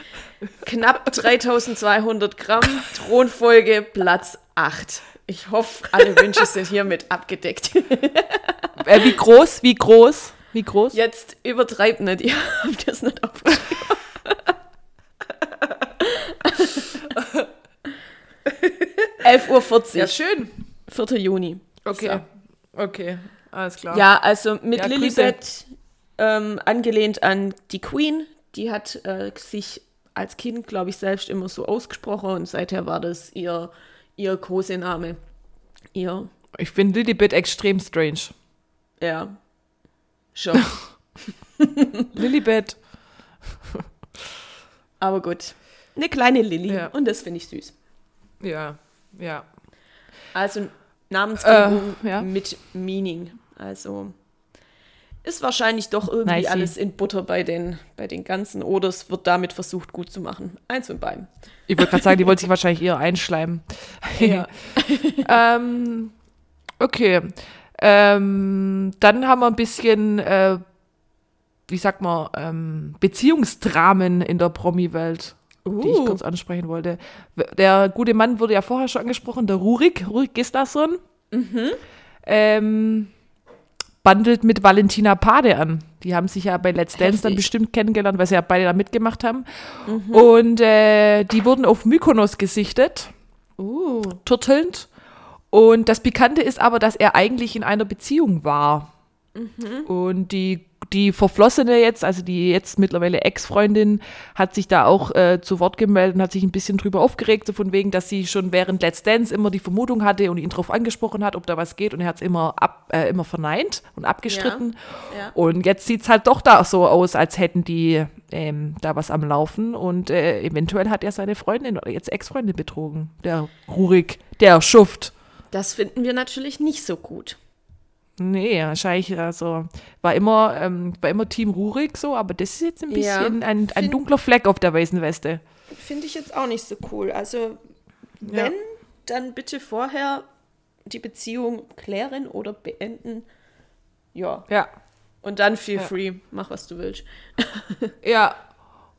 Knapp 3200 Gramm. Thronfolge Platz 8. Ich hoffe, alle Wünsche sind hiermit abgedeckt. Äh, wie groß? Wie groß? Wie groß? Jetzt übertreibt nicht, ihr habt das nicht aufgeschrieben. 11.40 Uhr, Ja, schön. 4. Juni. Okay. Okay, alles klar. Ja, also mit Ja. Lilibet ähm, angelehnt an die Queen. Die hat äh, sich als Kind, glaube ich, selbst immer so ausgesprochen und seither war das ihr, ihr Kosename. Ihr, Ich finde Lilibet extrem strange. ja, schon. Lilibet. Aber gut. Eine kleine Lilly Ja. und das finde ich süß. Ja, ja. Also Namensgebung Äh, ja. mit Meaning. Also ist wahrscheinlich doch irgendwie Nicey. alles in Butter bei den, bei den ganzen oder es wird damit versucht gut zu machen. Eins von beiden. Ich wollte gerade sagen, die wollte sich wahrscheinlich eher einschleimen. Ja. ähm, okay. Ähm, dann haben wir ein bisschen, äh, wie sagt man, ähm, Beziehungsdramen in der Promi-Welt, die ich Uh. kurz ansprechen wollte. Der gute Mann wurde ja vorher schon angesprochen, der Rurik, Rurik Gislason, ähm, bandelt mit Valentina Pade an. Die haben sich ja bei Let's Dance dann Heftig. bestimmt kennengelernt, weil sie ja beide da mitgemacht haben. Und äh, die wurden auf Mykonos gesichtet Uh. turtelnd. Und das Pikante ist aber, dass er eigentlich in einer Beziehung war. Und die, die Verflossene jetzt, also die jetzt mittlerweile Ex-Freundin, hat sich da auch äh, zu Wort gemeldet und hat sich ein bisschen drüber aufgeregt, so von wegen, dass sie schon während Let's Dance immer die Vermutung hatte und ihn darauf angesprochen hat, ob da was geht. Und er hat es immer, ab, äh, immer verneint und abgestritten. Ja. Und jetzt sieht es halt doch da so aus, als hätten die ähm, da was am Laufen. Und äh, eventuell hat er seine Freundin oder jetzt Ex-Freundin betrogen. Der Rurik, der Schuft. Das finden wir natürlich nicht so gut. Nee, wahrscheinlich, also war immer, ähm, war immer Team Rurik so, aber das ist jetzt ein Ja, bisschen ein, ein find- dunkler Fleck auf der weißen Weste. Finde ich jetzt auch nicht so cool. Also, wenn, dann bitte vorher die Beziehung klären oder beenden. Ja. Ja. Und dann feel free, mach was du willst. Ja.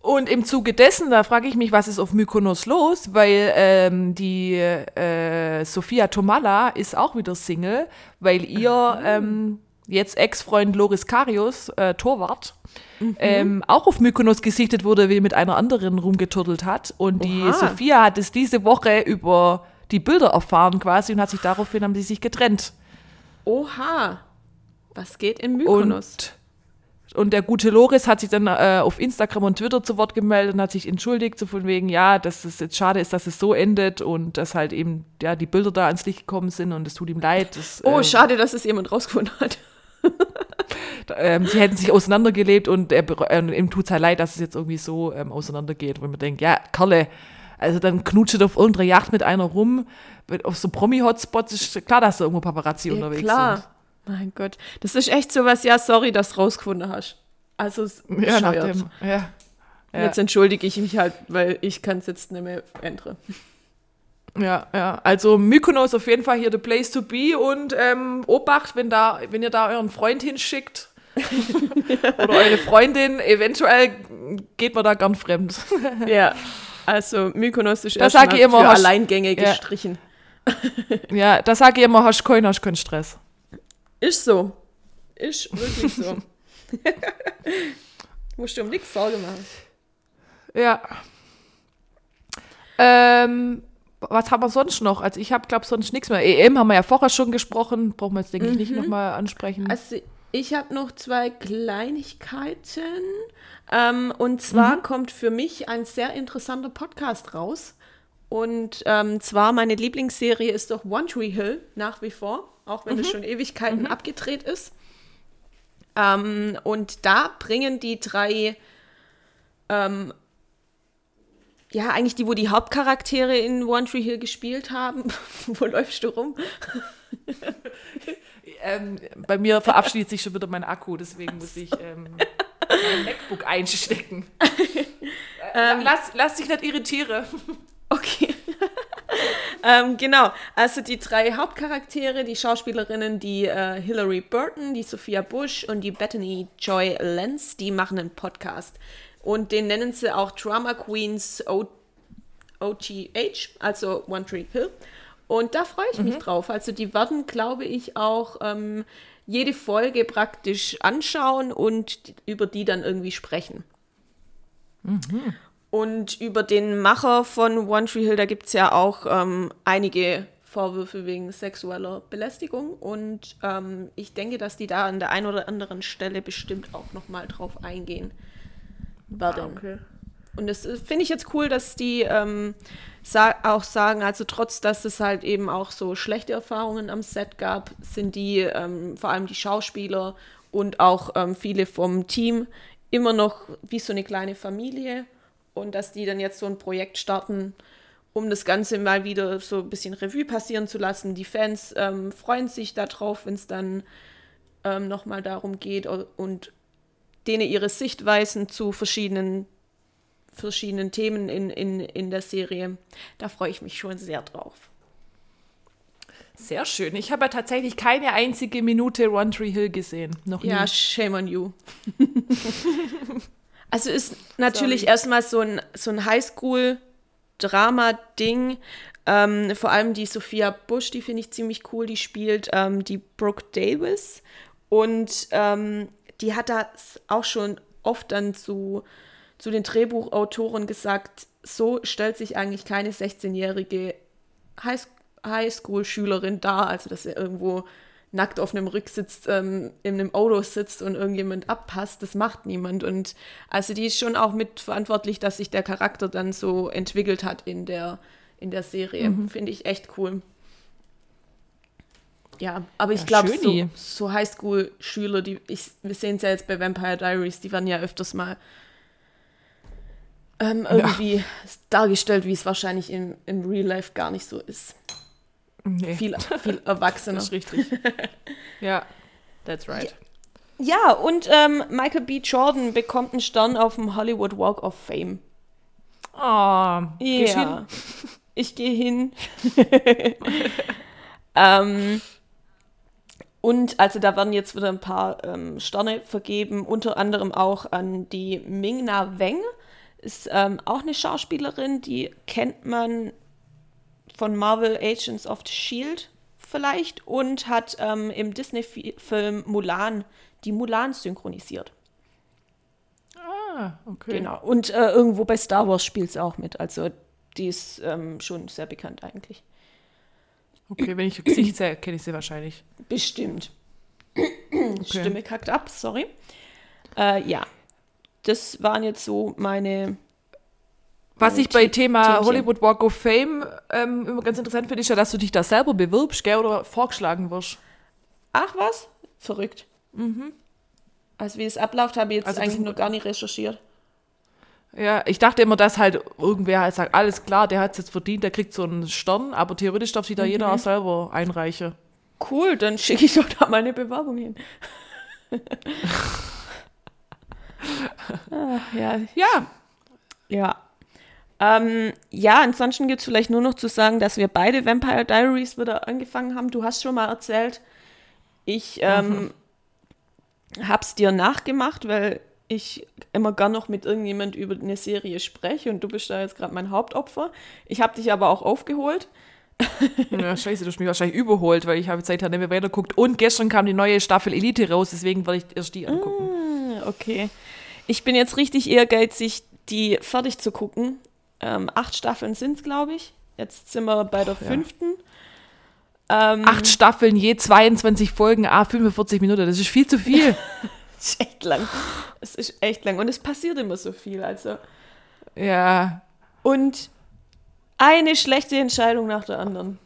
Und im Zuge dessen, da frage ich mich, was ist auf Mykonos los, weil ähm, die äh, Sophia Tomala ist auch wieder Single, weil ihr ähm, jetzt Ex-Freund Loris Karius, äh, Torwart, ähm, auch auf Mykonos gesichtet wurde, wie mit einer anderen rumgeturtelt hat. Und die Oha. Sophia hat es diese Woche über die Bilder erfahren quasi und hat sich daraufhin haben sie sich getrennt. Oha. Was geht in Mykonos? Und, und der gute Loris hat sich dann äh, auf Instagram und Twitter zu Wort gemeldet und hat sich entschuldigt, so von wegen, ja, dass es jetzt schade ist, dass es so endet und dass halt eben ja, die Bilder da ans Licht gekommen sind und es tut ihm leid. Das, oh, ähm, schade, dass es jemand rausgefunden hat. ähm, sie hätten sich auseinandergelebt und er, äh, ihm tut es halt leid, dass es jetzt irgendwie so ähm, auseinandergeht, wo man denkt, ja, Kerle, also dann knutscht auf irgendeiner Yacht mit einer rum, auf so Promi-Hotspots ist klar, dass da irgendwo Paparazzi Ja, unterwegs klar. Mein Gott. Das ist echt sowas, ja, sorry, dass du rausgefunden hast. Also, es. Ja, nach dem, ja. Und Jetzt entschuldige ich mich halt, weil ich kann es jetzt nicht mehr ändern. Ja, ja. Also Mykonos auf jeden Fall hier the place to be und ähm, Obacht, wenn da, wenn ihr da euren Freund hinschickt oder eure Freundin, eventuell geht man da gern fremd. Ja, also Mykonos ist Das erstmal für hast- Alleingänge Ja. gestrichen. ja, da sage ich immer, hast keinen, hast keinen Stress. Ist so. Ist wirklich so. Musst du um nichts Sorge machen. Ja. Ähm, was haben wir sonst noch? Also ich habe, glaube sonst nichts mehr. EM haben wir ja vorher schon gesprochen, brauchen wir jetzt, denke ich, nicht nochmal ansprechen. Also ich habe noch zwei Kleinigkeiten. Ähm, und zwar kommt für mich ein sehr interessanter Podcast raus. Und ähm, zwar meine Lieblingsserie ist doch One Tree Hill nach wie vor, auch wenn es schon Ewigkeiten abgedreht ist. Ähm, und da bringen die drei, ähm, ja, eigentlich die, wo die Hauptcharaktere in One Tree Hill gespielt haben. wo läufst du rum? ähm, bei mir verabschiedet sich schon wieder mein Akku, deswegen muss ich ähm, mein MacBook einstecken. Äh, lass, lass dich nicht irritieren. Okay. Ähm, genau, also die drei Hauptcharaktere, die Schauspielerinnen, die äh, Hilary Burton, die Sophia Bush und die Bethany Joy Lenz, die machen einen Podcast. Und den nennen sie auch Drama Queens o OGH, also One Tree Hill. Und da freue ich mich drauf. Also die werden, glaube ich, auch ähm, jede Folge praktisch anschauen und über die dann irgendwie sprechen. Und über den Macher von One Tree Hill, da gibt es ja auch ähm, einige Vorwürfe wegen sexueller Belästigung. Und ähm, ich denke, dass die da an der einen oder anderen Stelle bestimmt auch nochmal drauf eingehen werden. Und das äh, finde ich jetzt cool, dass die ähm, sa auch sagen, also trotz, dass es halt eben auch so schlechte Erfahrungen am Set gab, sind die, ähm, vor allem die Schauspieler und auch ähm, viele vom Team, immer noch wie so eine kleine Familie. Und dass die dann jetzt so ein Projekt starten, um das Ganze mal wieder so ein bisschen Revue passieren zu lassen. Die Fans ähm, freuen sich darauf, wenn es dann ähm, nochmal darum geht und denen ihre Sichtweisen zu verschiedenen, verschiedenen Themen in, in, in der Serie. Da freue ich mich schon sehr drauf. Sehr schön. Ich habe ja tatsächlich keine einzige Minute One Tree Hill gesehen. Noch nie. Ja, shame on you. also ist natürlich Sorry. erstmal so ein, so ein Highschool-Drama-Ding. Ähm, vor allem die Sophia Bush, die finde ich ziemlich cool. Die spielt ähm, die Brooke Davis. Und ähm, die hat das auch schon oft dann zu, zu den Drehbuchautoren gesagt, so stellt sich eigentlich keine 16-jährige High Highschool-Schülerin da, also dass er irgendwo nackt auf einem Rücksitz ähm, in einem Auto sitzt und irgendjemand abpasst, das macht niemand. Und also die ist schon auch mitverantwortlich, dass sich der Charakter dann so entwickelt hat in der, in der Serie. Mhm. Finde ich echt cool. Ja, aber ich Ja, glaube, so, so Highschool-Schüler, die, ich, wir sehen es ja jetzt bei Vampire Diaries, die werden ja öfters mal ähm, irgendwie dargestellt, wie es wahrscheinlich im, im Real Life gar nicht so ist. Nee, Viel, viel erwachsener. das ist richtig. ja, that's right. Ja, und ähm, Michael B. Jordan bekommt einen Stern auf dem Hollywood Walk of Fame. Oh? Ja, ich gehe hin. ähm, und also da werden jetzt wieder ein paar ähm, Sterne vergeben, unter anderem auch an die Ming-Na Weng. Ist ähm, auch eine Schauspielerin, die kennt man von Marvel Agents of Shield E vielleicht und hat ähm, im Disney-Film Mulan die Mulan synchronisiert. Ah, okay. Genau. Und äh, irgendwo bei Star Wars spielt sie auch mit. Also die ist ähm, schon sehr bekannt eigentlich. Okay, wenn ich Gesicht sehe, kenne ich sie wahrscheinlich. Bestimmt. Okay. Stimme kackt ab, sorry. Äh, ja. Das waren jetzt so meine. Was ich bei Thema Themchen. Hollywood Walk of Fame ähm, immer ganz interessant finde, ist ja, dass du dich da selber bewirbst, gell, oder vorgeschlagen wirst. Ach was? Verrückt. Also wie es abläuft, habe ich jetzt Also eigentlich noch gar nicht recherchiert. Ja, ich dachte immer, dass halt irgendwer halt sagt, alles klar, der hat es jetzt verdient, der kriegt so einen Stern, aber theoretisch darf sich da jeder auch selber einreichen. Cool, dann schicke ich doch da meine Bewerbung hin. ah, ja, Ja, Ja. Ähm, ja, ansonsten gibt es vielleicht nur noch zu sagen, dass wir beide Vampire Diaries wieder angefangen haben. Du hast schon mal erzählt, ich ähm, hab's dir nachgemacht, weil ich immer gern noch mit irgendjemand über eine Serie spreche und du bist da jetzt gerade mein Hauptopfer. Ich habe dich aber auch aufgeholt. ja scheiße, du hast mich wahrscheinlich überholt, weil ich habe seither nicht mehr weitergeguckt. Und gestern kam die neue Staffel Elite raus, deswegen werde ich erst die angucken. Ah, Okay. Ich bin jetzt richtig ehrgeizig, die fertig zu gucken. Ähm, acht Staffeln sind es, glaube ich. Jetzt sind wir bei der ja. fünften. Ähm, Acht Staffeln, je 22 Folgen, a 45 Minuten, das ist viel zu viel. Das ist echt lang. Es ist echt lang. Und es passiert immer so viel. Also. ja, Und eine schlechte Entscheidung nach der anderen.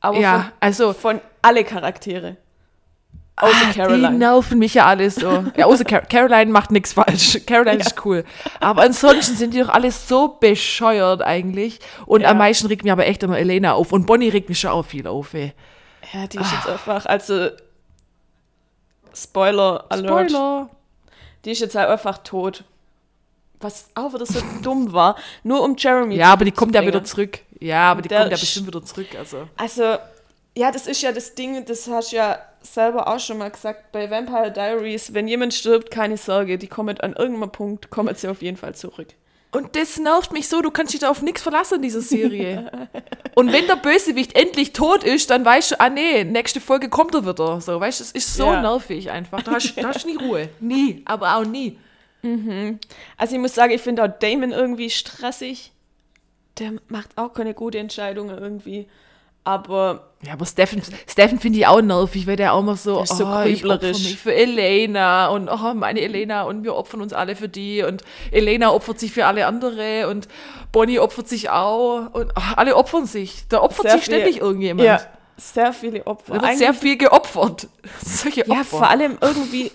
Aber ja, also von, von alle Charaktere. Außer Ah, Die Caroline. nerven mich ja alles so. Ja, außer Car Caroline macht nichts falsch. Caroline ist cool. Aber ansonsten sind die doch alles so bescheuert eigentlich. Und Ja. am meisten regt mir aber echt immer Elena auf. Und Bonnie regt mich schon auch viel auf, ey. Ja, die ist jetzt einfach, also Spoiler Alert. Spoiler. Die ist jetzt halt einfach tot. Was auch wieder so dumm war. Nur um Jeremy Ja, aber die kommt ja wieder zurück. Ja, aber die Der kommt ja bestimmt wieder zurück. Also. Also, ja, das ist ja das Ding, das hast ja selber auch schon mal gesagt bei Vampire Diaries. Wenn jemand stirbt, keine Sorge, die kommen an irgendeinem Punkt, kommen sie auf jeden Fall zurück. Und das nervt mich so, du kannst dich da auf nichts verlassen in dieser Serie. Und wenn der Bösewicht endlich tot ist, dann weißt du, ah nee, nächste Folge kommt er wieder. So, weißt du, es ist so Ja. nervig einfach. Da hast, da hast du nie Ruhe. Nie, aber auch nie. Also ich muss sagen, ich finde auch Damon irgendwie stressig. Der macht auch keine gute Entscheidungen irgendwie. Aber Ja, aber Steffen, Steffen finde ich auch nervig, weil der auch immer so, so oh, ich opfer mich für Elena und oh, meine Elena und wir opfern uns alle für die und Elena opfert sich für alle andere und Bonnie opfert sich auch und oh, alle opfern sich. Da opfert Sehr sich ständig viel- irgendjemand. ja, sehr viele Opfer. Da wird sehr viel geopfert. Solche ja, Opfer. vor allem irgendwie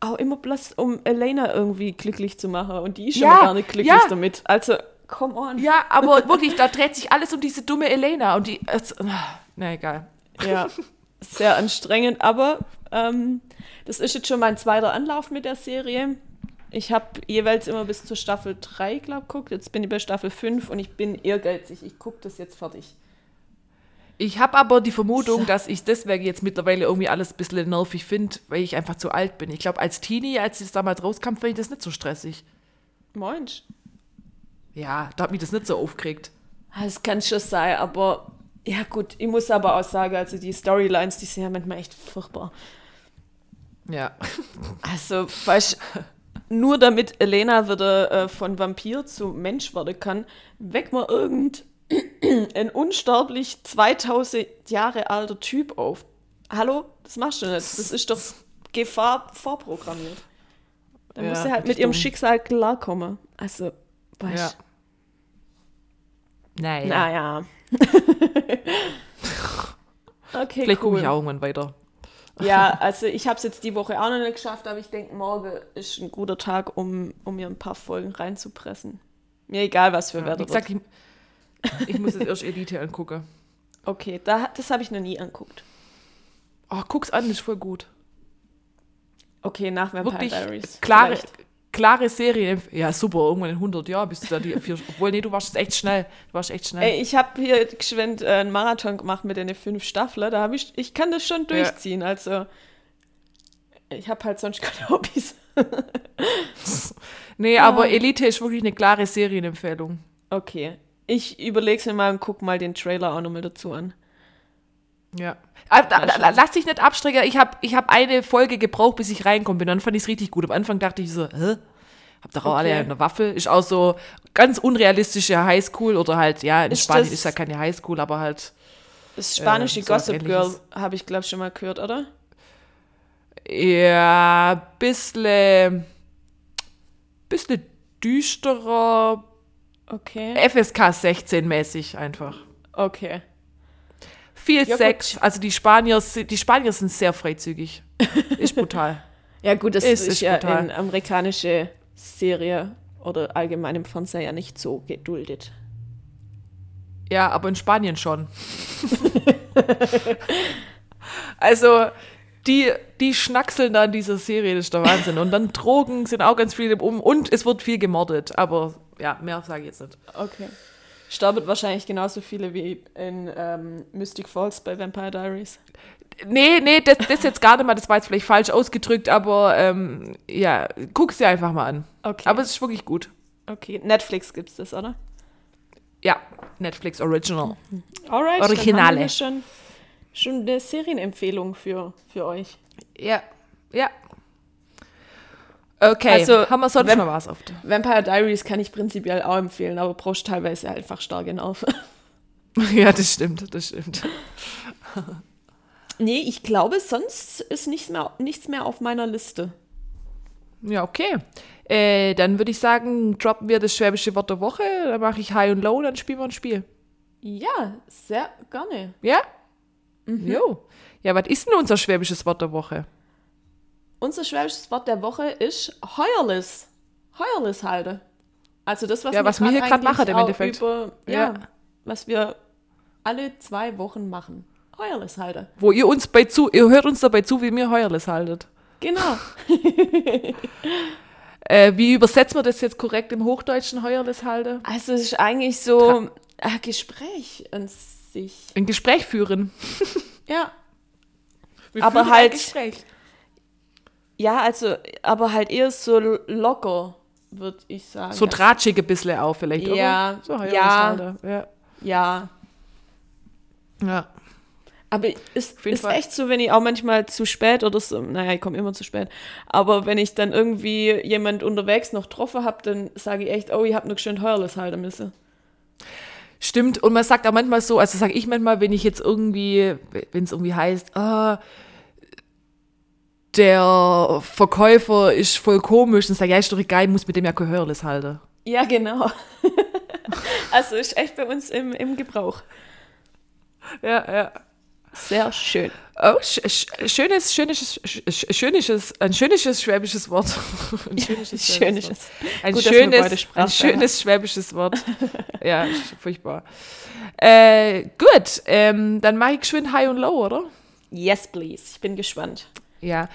auch immer bloß, um Elena irgendwie glücklich zu machen. Und die ist schon Ja, gar nicht glücklich ja. damit. Also, come on. Ja, aber wirklich, da dreht sich alles um diese dumme Elena und die. Es, na egal. Ja, sehr anstrengend, aber ähm, das ist jetzt schon mein zweiter Anlauf mit der Serie. Ich habe jeweils immer bis zur Staffel 3, glaube ich, geguckt. Jetzt bin ich bei Staffel 5 und ich bin ehrgeizig. Ich gucke das jetzt fertig. Ich habe aber die Vermutung, dass ich deswegen jetzt mittlerweile irgendwie alles ein bisschen nervig finde, weil ich einfach zu alt bin. Ich glaube, als Teenie, als es damals rauskam, fand ich das nicht so stressig. Mensch. Ja, da hat mich das nicht so aufgeregt. Das kann schon sein, aber ja gut, ich muss aber auch sagen, also die Storylines, die sind ja manchmal echt furchtbar. Ja. Also, weißt nur damit Elena wieder äh, von Vampir zu Mensch werden kann, weg mal irgend ein unsterblich 2000 Jahre alter Typ auf. Hallo? Das machst du nicht. Das ist doch Gefahr vorprogrammiert. Da Ja, muss er halt mit ihrem dumm. Schicksal klarkommen. Also, Ja. weißt Naja. Naja. okay, Vielleicht gucke cool. ich auch irgendwann weiter. Ja, also ich habe es jetzt die Woche auch noch nicht geschafft, aber ich denke, morgen ist ein guter Tag, um, um mir ein paar Folgen reinzupressen. Mir egal, was für Ja, Wetter wie gesagt, wird. ich, ich muss jetzt erst Elite angucken. Okay, da, das habe ich noch nie anguckt. Oh, guck's an, ist voll gut. Okay, nach Vampire Wirklich Diaries. klare, vielleicht. Klare Serie. Ja, super, irgendwann in 100 Jahren bist du da die vier. Obwohl, nee, du warst jetzt echt schnell. Du warst echt schnell. Ey, ich habe hier geschwind äh, einen Marathon gemacht mit den fünf Staffeln. Da habe ich, ich kann das schon durchziehen. Also, ich habe halt sonst keine Hobbys. Nee, aber Elite ist wirklich eine klare Serienempfehlung. Okay, ich überlege mir mal und guck mal den Trailer auch nochmal dazu an. Ja. Ah, lass dich nicht abstrecken. Ich habe ich hab eine Folge gebraucht, bis ich reinkommen bin. Dann fand ich es richtig gut. Am Anfang dachte ich so, hä? Habt ihr auch alle Okay. eine Waffe? Ist auch so ganz unrealistische Highschool oder halt, ja, in Ist Spanien ist ja keine Highschool, aber halt, Das spanische Äh, sowas Gossip Girl habe ich, glaube ich, schon mal gehört, oder? ja, bissle, bissle düsterer, Okay. FSK 16 mäßig einfach. Okay. Viel Ja, Sex, gut. also die Spanier, die Spanier sind sehr freizügig. Ist brutal. Ja, gut, das Es ist, ist ja brutal. in amerikanische Serie oder allgemein im Fernsehen ja nicht so geduldet. Ja, aber in Spanien schon. also, die, die schnackseln da in dieser Serie, das ist der Wahnsinn. Und dann Drogen sind auch ganz viele um und es wird viel gemordet. Aber ja, mehr sage ich jetzt nicht. Okay. Sterben wahrscheinlich genauso viele wie in ähm, Mystic Falls bei Vampire Diaries. Nee, nee, das, das jetzt gar nicht mal, das war jetzt vielleicht falsch ausgedrückt, aber ähm, ja, guck sie einfach mal an. Okay. Aber es ist wirklich gut. okay. Netflix gibt's das, oder? Ja, Netflix Original. Alright. Dann Originale. haben wir schon, schon eine Serienempfehlung für, für euch. Ja, ja. Okay, Also, haben wir sonst wenn- noch was auf der Vampire Diaries kann ich prinzipiell auch empfehlen, aber brauchst teilweise einfach starke Nerven. Ja, das stimmt, das stimmt. nee, ich glaube, sonst ist nichts mehr, nichts mehr auf meiner Liste. Ja, okay. Äh, dann würde ich sagen, droppen wir das schwäbische Wort der Woche. Dann mache ich High und Low, dann spielen wir ein Spiel. Ja, sehr gerne. Ja? Mhm. Jo. Ja, was ist denn unser schwäbisches Wort der Woche? Unser schwäbisches Wort der Woche ist heuerlis. Heuerlis halten. Also das, was Ja, was wir hier eigentlich machen im Endeffekt. Über, ja, Ja. was wir alle zwei Wochen machen. Heuerlis halten. Wo ihr uns bei zu, ihr hört uns dabei zu, wie wir Heuerles haltet. Genau. Äh, wie übersetzen wir das jetzt korrekt im Hochdeutschen Heuerles halte? Also es ist eigentlich so ein Gespräch an sich. Ein Gespräch führen. Ja. Wir Aber halt-. Ja, also, aber halt eher so locker, würde ich sagen. So tratschig ein bisschen auch vielleicht, oder? Ja, So ja. Ja. Ja. ja. Aber ist, jeden ist Fall. echt so, wenn ich auch manchmal zu spät oder so, naja, ich komme immer zu spät, aber wenn ich dann irgendwie jemand unterwegs noch getroffen habe, dann sage ich echt, oh, ich habe noch schön Heuerles halten müssen. Stimmt, und man sagt auch manchmal so, also sage ich manchmal, wenn ich jetzt irgendwie, wenn es irgendwie heißt, ah, der Verkäufer ist voll komisch, sage ich, ja, ist doch egal, ich muss mit dem ja Gehörles halten. Ja, genau. also ist echt bei uns im, im Gebrauch. Ja, ja. Sehr schön. Oh, sch sch schönes, schönes, sch sch schönes, ein schönes schwäbisches Wort. Ein schönes, Schönes. Wort. Ein Gut, schönes, ein Sprache schönes schwäbisches Wort. ja, furchtbar. Äh, gut, ähm, dann mache ich geschwind High und Low, oder? Yes, please. Ich bin gespannt. Ja,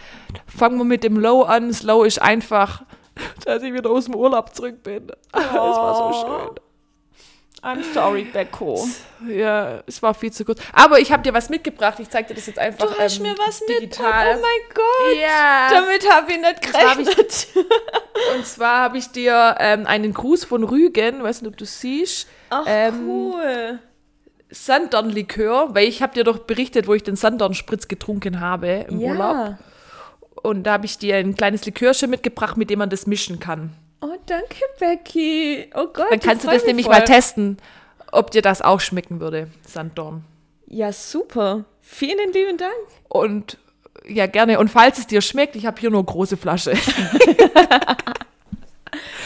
fangen wir mit dem Low an. Das Low ist einfach, dass ich wieder aus dem Urlaub zurück bin. Es war so schön. I'm sorry, Becco. Ja, es war viel zu kurz. Aber ich habe dir was mitgebracht. Ich zeig dir das jetzt einfach Du hast ähm, mir was digital. mit. Oh mein Gott. Ja. Damit habe ich nicht gerechnet. Und zwar habe ich dir ähm, einen Gruß von Rügen, weiß nicht, ob du siehst, Ach, Ähm, cool. Sanddornlikör, weil ich habe dir doch berichtet, wo ich den Sanddornspritz getrunken habe im Urlaub. Und da habe ich dir ein kleines Likörchen mitgebracht, mit dem man das mischen kann. Oh, danke, Becky. Oh Gott. Dann kannst du das nämlich voll. mal testen. ob dir das auch schmecken würde, Sanddorn. Ja, super. Vielen lieben Dank. Und ja, gerne. Und falls es dir schmeckt, ich habe hier nur große Flasche.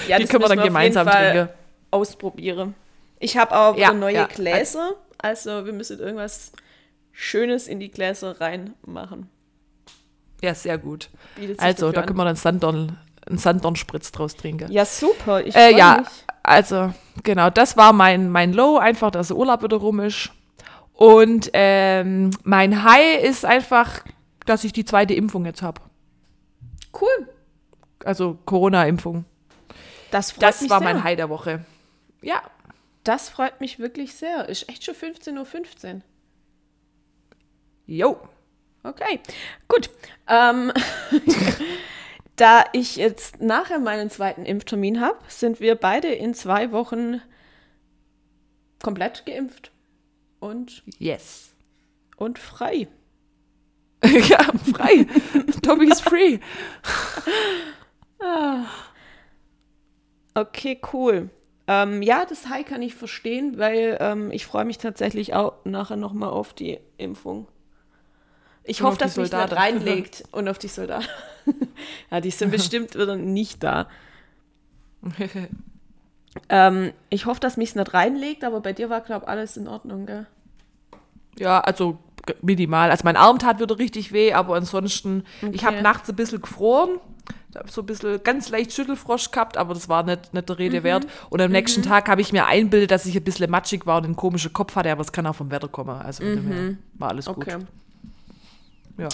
Ja, Die das können wir dann auf gemeinsam trinken. ausprobieren. Ich habe auch Ja, neue ja. Gläser. Also wir müssen irgendwas Schönes in die Gläser reinmachen. Ja, sehr gut. Also, da können wir dann Sanddorn, einen Sanddornspritz draus trinken. Ja, super. Ich Äh, ja, mich. also genau, das war mein, mein Low, einfach, dass der Urlaub wieder rum ist. Und ähm, mein High ist einfach, dass ich die zweite Impfung jetzt habe. Cool. Also Corona-Impfung. Das freut Das mich war sehr. mein High der Woche. Ja, Das freut mich wirklich sehr. Ist echt schon 15.15 Uhr. jo. Okay, gut. Ähm, da ich jetzt nachher meinen zweiten Impftermin habe, sind wir beide in zwei Wochen komplett geimpft und, Yes. und frei. ja, frei. Tobi ist free. Okay, cool. Ähm, ja, das High kann ich verstehen, weil ähm, ich freue mich tatsächlich auch nachher nochmal auf die Impfung. Ich Und hoffe, dass mich nicht Soldaten. reinlegt und auf die Soldaten. ja, die sind bestimmt wieder nicht da. Ähm, ich hoffe, dass mich es nicht reinlegt, aber bei dir war, glaube ich, alles in Ordnung, gell? Ja, also minimal. Also mein Arm tat wieder richtig weh, aber ansonsten, ich habe Okay. nachts ein bisschen gefroren. Ich habe so ein bisschen ganz leicht Schüttelfrosch gehabt, aber das war nicht, nicht der Rede Mhm. wert. Und am nächsten Tag habe ich mir einbildet, dass ich ein bisschen matschig war und einen komischen Kopf hatte, aber es kann auch vom Wetter kommen. Also her war alles Mhm. Okay. gut. Ja.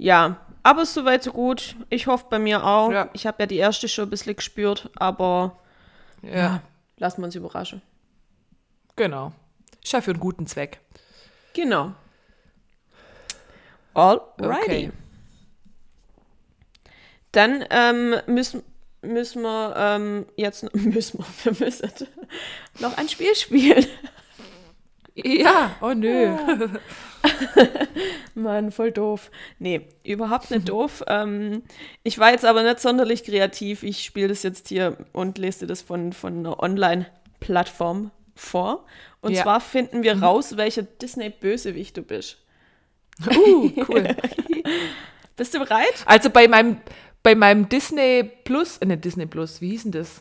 Ja, aber soweit so gut. Ich hoffe bei mir auch. Ja. Ich habe ja die erste schon ein bisschen gespürt, aber ja, lassen wir uns überraschen. genau. Ist ja für einen guten Zweck. Genau. Alrighty. Okay. Dann ähm, müssen, müssen wir ähm, jetzt noch- müssen wir, wir müssen noch ein Spiel spielen. Ja, oh nö. Mann, voll doof. Nee, überhaupt nicht doof. Ähm, ich war jetzt aber nicht sonderlich kreativ. Ich spiele das jetzt hier und lese dir das von, von einer Online-Plattform vor. Und Ja. zwar finden wir raus, welcher Disney-Bösewicht du bist. Uh, cool. Bist du bereit? Also bei meinem, bei meinem Disney Plus, äh, nicht Disney Plus, wie hieß denn das?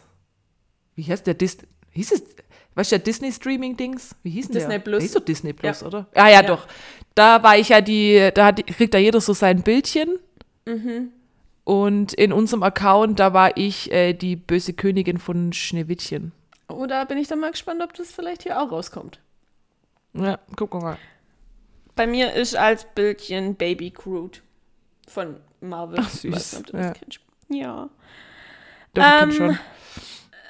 Wie heißt der Disney? Hieß es, weißt du, der Disney Streaming Dings? Wie hieß denn Disney der? Plus. Der hieß doch Disney Plus, Ja. oder? Ah ja, Ja. doch. Da war ich ja die, da hat, kriegt da jeder so sein Bildchen. Mhm. Und in unserem Account, da war ich äh, die böse Königin von Schneewittchen. Oder bin ich dann mal gespannt, ob das vielleicht hier auch rauskommt. Ja, guck mal. Bei mir ist als Bildchen Baby Groot von Marvel. Ach, süß. Nicht, Ja. Ja. Doch, Ähm, schon.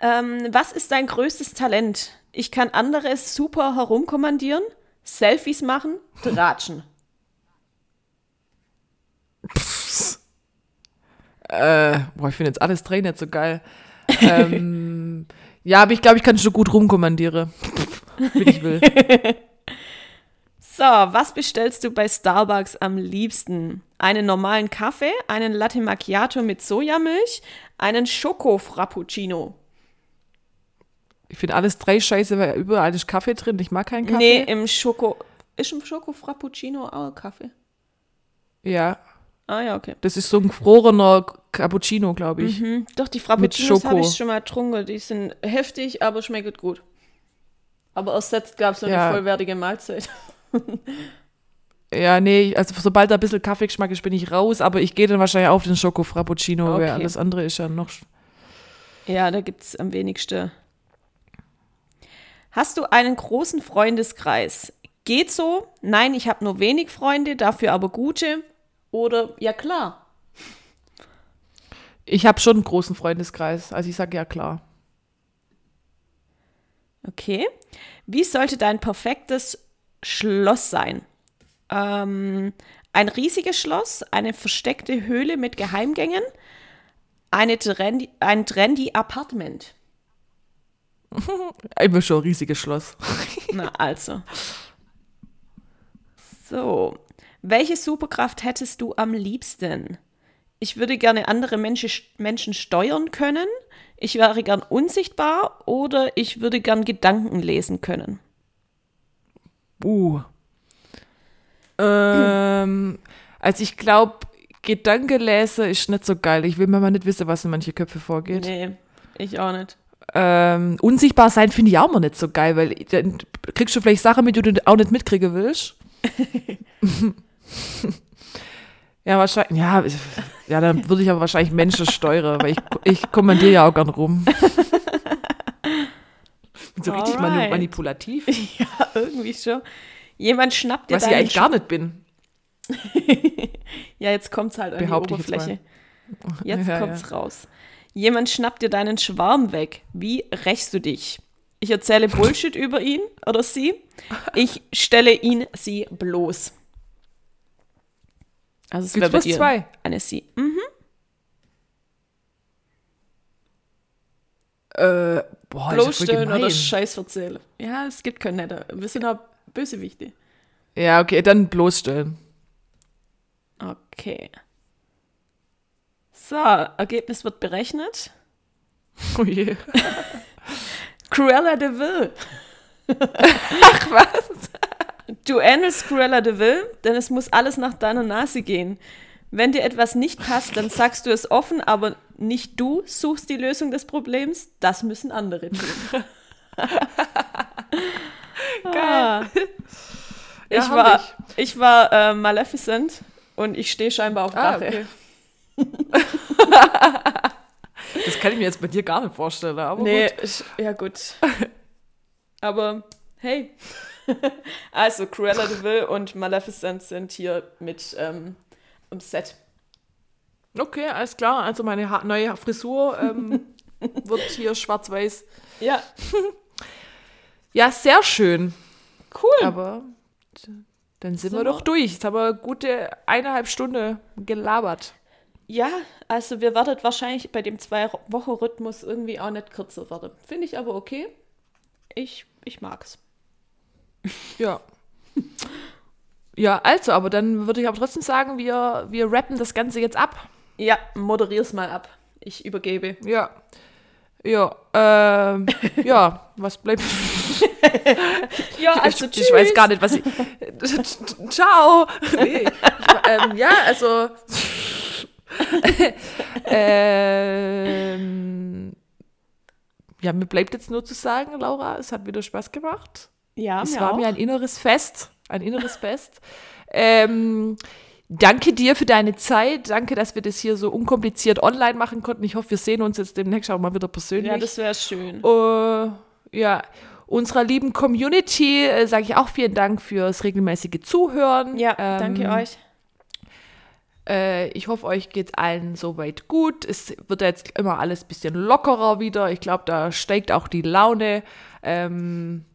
Ähm, was ist dein größtes Talent? Ich kann andere super herumkommandieren, Selfies machen, tratschen. Äh, boah, ich finde jetzt alles drei nicht so geil. ähm, ja, aber ich glaube, ich kann schon gut rumkommandieren. Wie ich will. So, was bestellst du bei Starbucks am liebsten? Einen normalen Kaffee, einen Latte Macchiato mit Sojamilch, einen Schoko-Frappuccino? Ich finde alles drei scheiße, weil überall ist Kaffee drin. Ich mag keinen Kaffee. Nee, im Schoko... Ist im Schoko-Frappuccino auch Kaffee? Ja, Ah ja, okay. das ist so ein gefrorener Cappuccino, glaube ich. Hm, doch, die Frappuccinos Schoko. habe ich schon mal getrunken. Die sind heftig, aber schmecken gut. Aber ersetzt gab es so eine Ja. vollwertige Mahlzeit. Ja, nee, also sobald da ein bisschen Kaffeegeschmack ist, bin ich raus, aber ich gehe dann wahrscheinlich auf den Schoko Frappuccino, Okay. weil alles andere ist ja noch. Ja, da gibt es am wenigsten. Hast du einen großen Freundeskreis? Geht so? Nein, ich habe nur wenig Freunde, dafür aber gute. Oder ja klar. Ich habe schon einen großen Freundeskreis, also ich sage ja klar. Okay. Wie sollte dein perfektes Schloss sein? Ähm, ein riesiges Schloss, eine versteckte Höhle mit Geheimgängen, eine trendy, ein trendy Apartment. Immer schon ein riesiges Schloss. Na also. So. Welche Superkraft hättest du am liebsten? Ich würde gerne andere Menschen, Menschen steuern können. ich wäre gern unsichtbar oder ich würde gern Gedanken lesen können. Uh. Ähm, also ich glaube, Gedankenlese ist nicht so geil. Ich will mal nicht wissen, was in manche Köpfe vorgeht. Nee, ich auch nicht. Ähm, unsichtbar sein finde ich auch mal nicht so geil, weil dann kriegst du vielleicht Sachen mit, die du auch nicht mitkriegen willst. ja, wahrscheinlich. Ja, ja dann würde ich aber wahrscheinlich Menschen steuern, weil ich, ich kommandiere ja auch gern rum. Bin so richtig Alright. manipulativ, Ja, irgendwie schon. Jemand schnappt dir was ich eigentlich gar nicht bin. Ja, jetzt kommt's halt an die Behaupte jetzt Oberfläche. Jetzt Ja, kommt's raus. Jemand schnappt dir deinen Schwarm weg. Wie rächst du dich? Ich erzähle Bullshit über ihn oder sie. Ich stelle ihn, sie bloß. Also es Gibt's wäre bei dir zwei? eine sie. Mhm. Äh, boah, ja Bloßstellen oder. Scheiß erzählen. Ja, es gibt keine netter. Wir sind auch Bösewichte. Ja, okay, dann bloßstellen. Okay. So, Ergebnis wird berechnet. Oh je. Cruella de Vil. Ach was? Du ähnelst Cruella de Vil, denn es muss alles nach deiner Nase gehen. Wenn dir etwas nicht passt, dann sagst du es offen, aber nicht du suchst die Lösung des Problems, das müssen andere tun. Geil. Ja, ich, war, ich. ich war äh, Maleficent und ich stehe scheinbar auf Ah, Rache. okay. Das kann ich mir jetzt bei dir gar nicht vorstellen, aber Nee, gut. ich, ja gut. Aber hey. Also Cruella de Vil und Maleficent sind hier mit ähm, im Set. Okay, alles klar. Also meine ha neue Frisur ähm, wird hier schwarz-weiß. Ja, Ja, sehr schön. cool. Aber dann sind Sind wir wir- doch durch. Jetzt haben wir gute eineinhalb Stunden gelabert. Ja, also wir werden wahrscheinlich bei dem Zwei-Wochen-Rhythmus irgendwie auch nicht kürzer werden. Finde ich aber okay. Ich, ich mag's. Ja. Ja, also, aber dann würde ich aber trotzdem sagen, wir, wir rappen das Ganze jetzt ab. Ja, moderier's mal ab. Ich übergebe. Ja. Ja, ähm, ja, was bleibt? Ja, also ich, ich weiß gar nicht, was ich. Ciao! Nee, ähm, ja, also. ähm, ja, mir bleibt jetzt nur zu sagen, Laura, es hat wieder Spaß gemacht. Ja, Es war auch. mir ein inneres Fest. Ein inneres Fest. Ähm, danke dir für deine Zeit. Danke, dass wir das hier so unkompliziert online machen konnten. Ich hoffe, wir sehen uns jetzt demnächst auch mal wieder persönlich. Ja, das wäre schön. Äh, ja, unserer lieben Community äh, sage ich auch vielen Dank fürs regelmäßige Zuhören. Ja, Ähm, danke euch. Äh, ich hoffe, euch geht allen soweit gut. Es wird jetzt immer alles ein bisschen lockerer wieder. Ich glaube, da steigt auch die Laune. Ähm,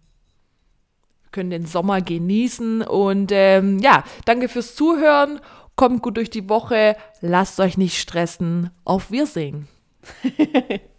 können den Sommer genießen. Und ähm, ja, danke fürs Zuhören. Kommt gut durch die Woche. Lasst euch nicht stressen. Auf Wirsehen.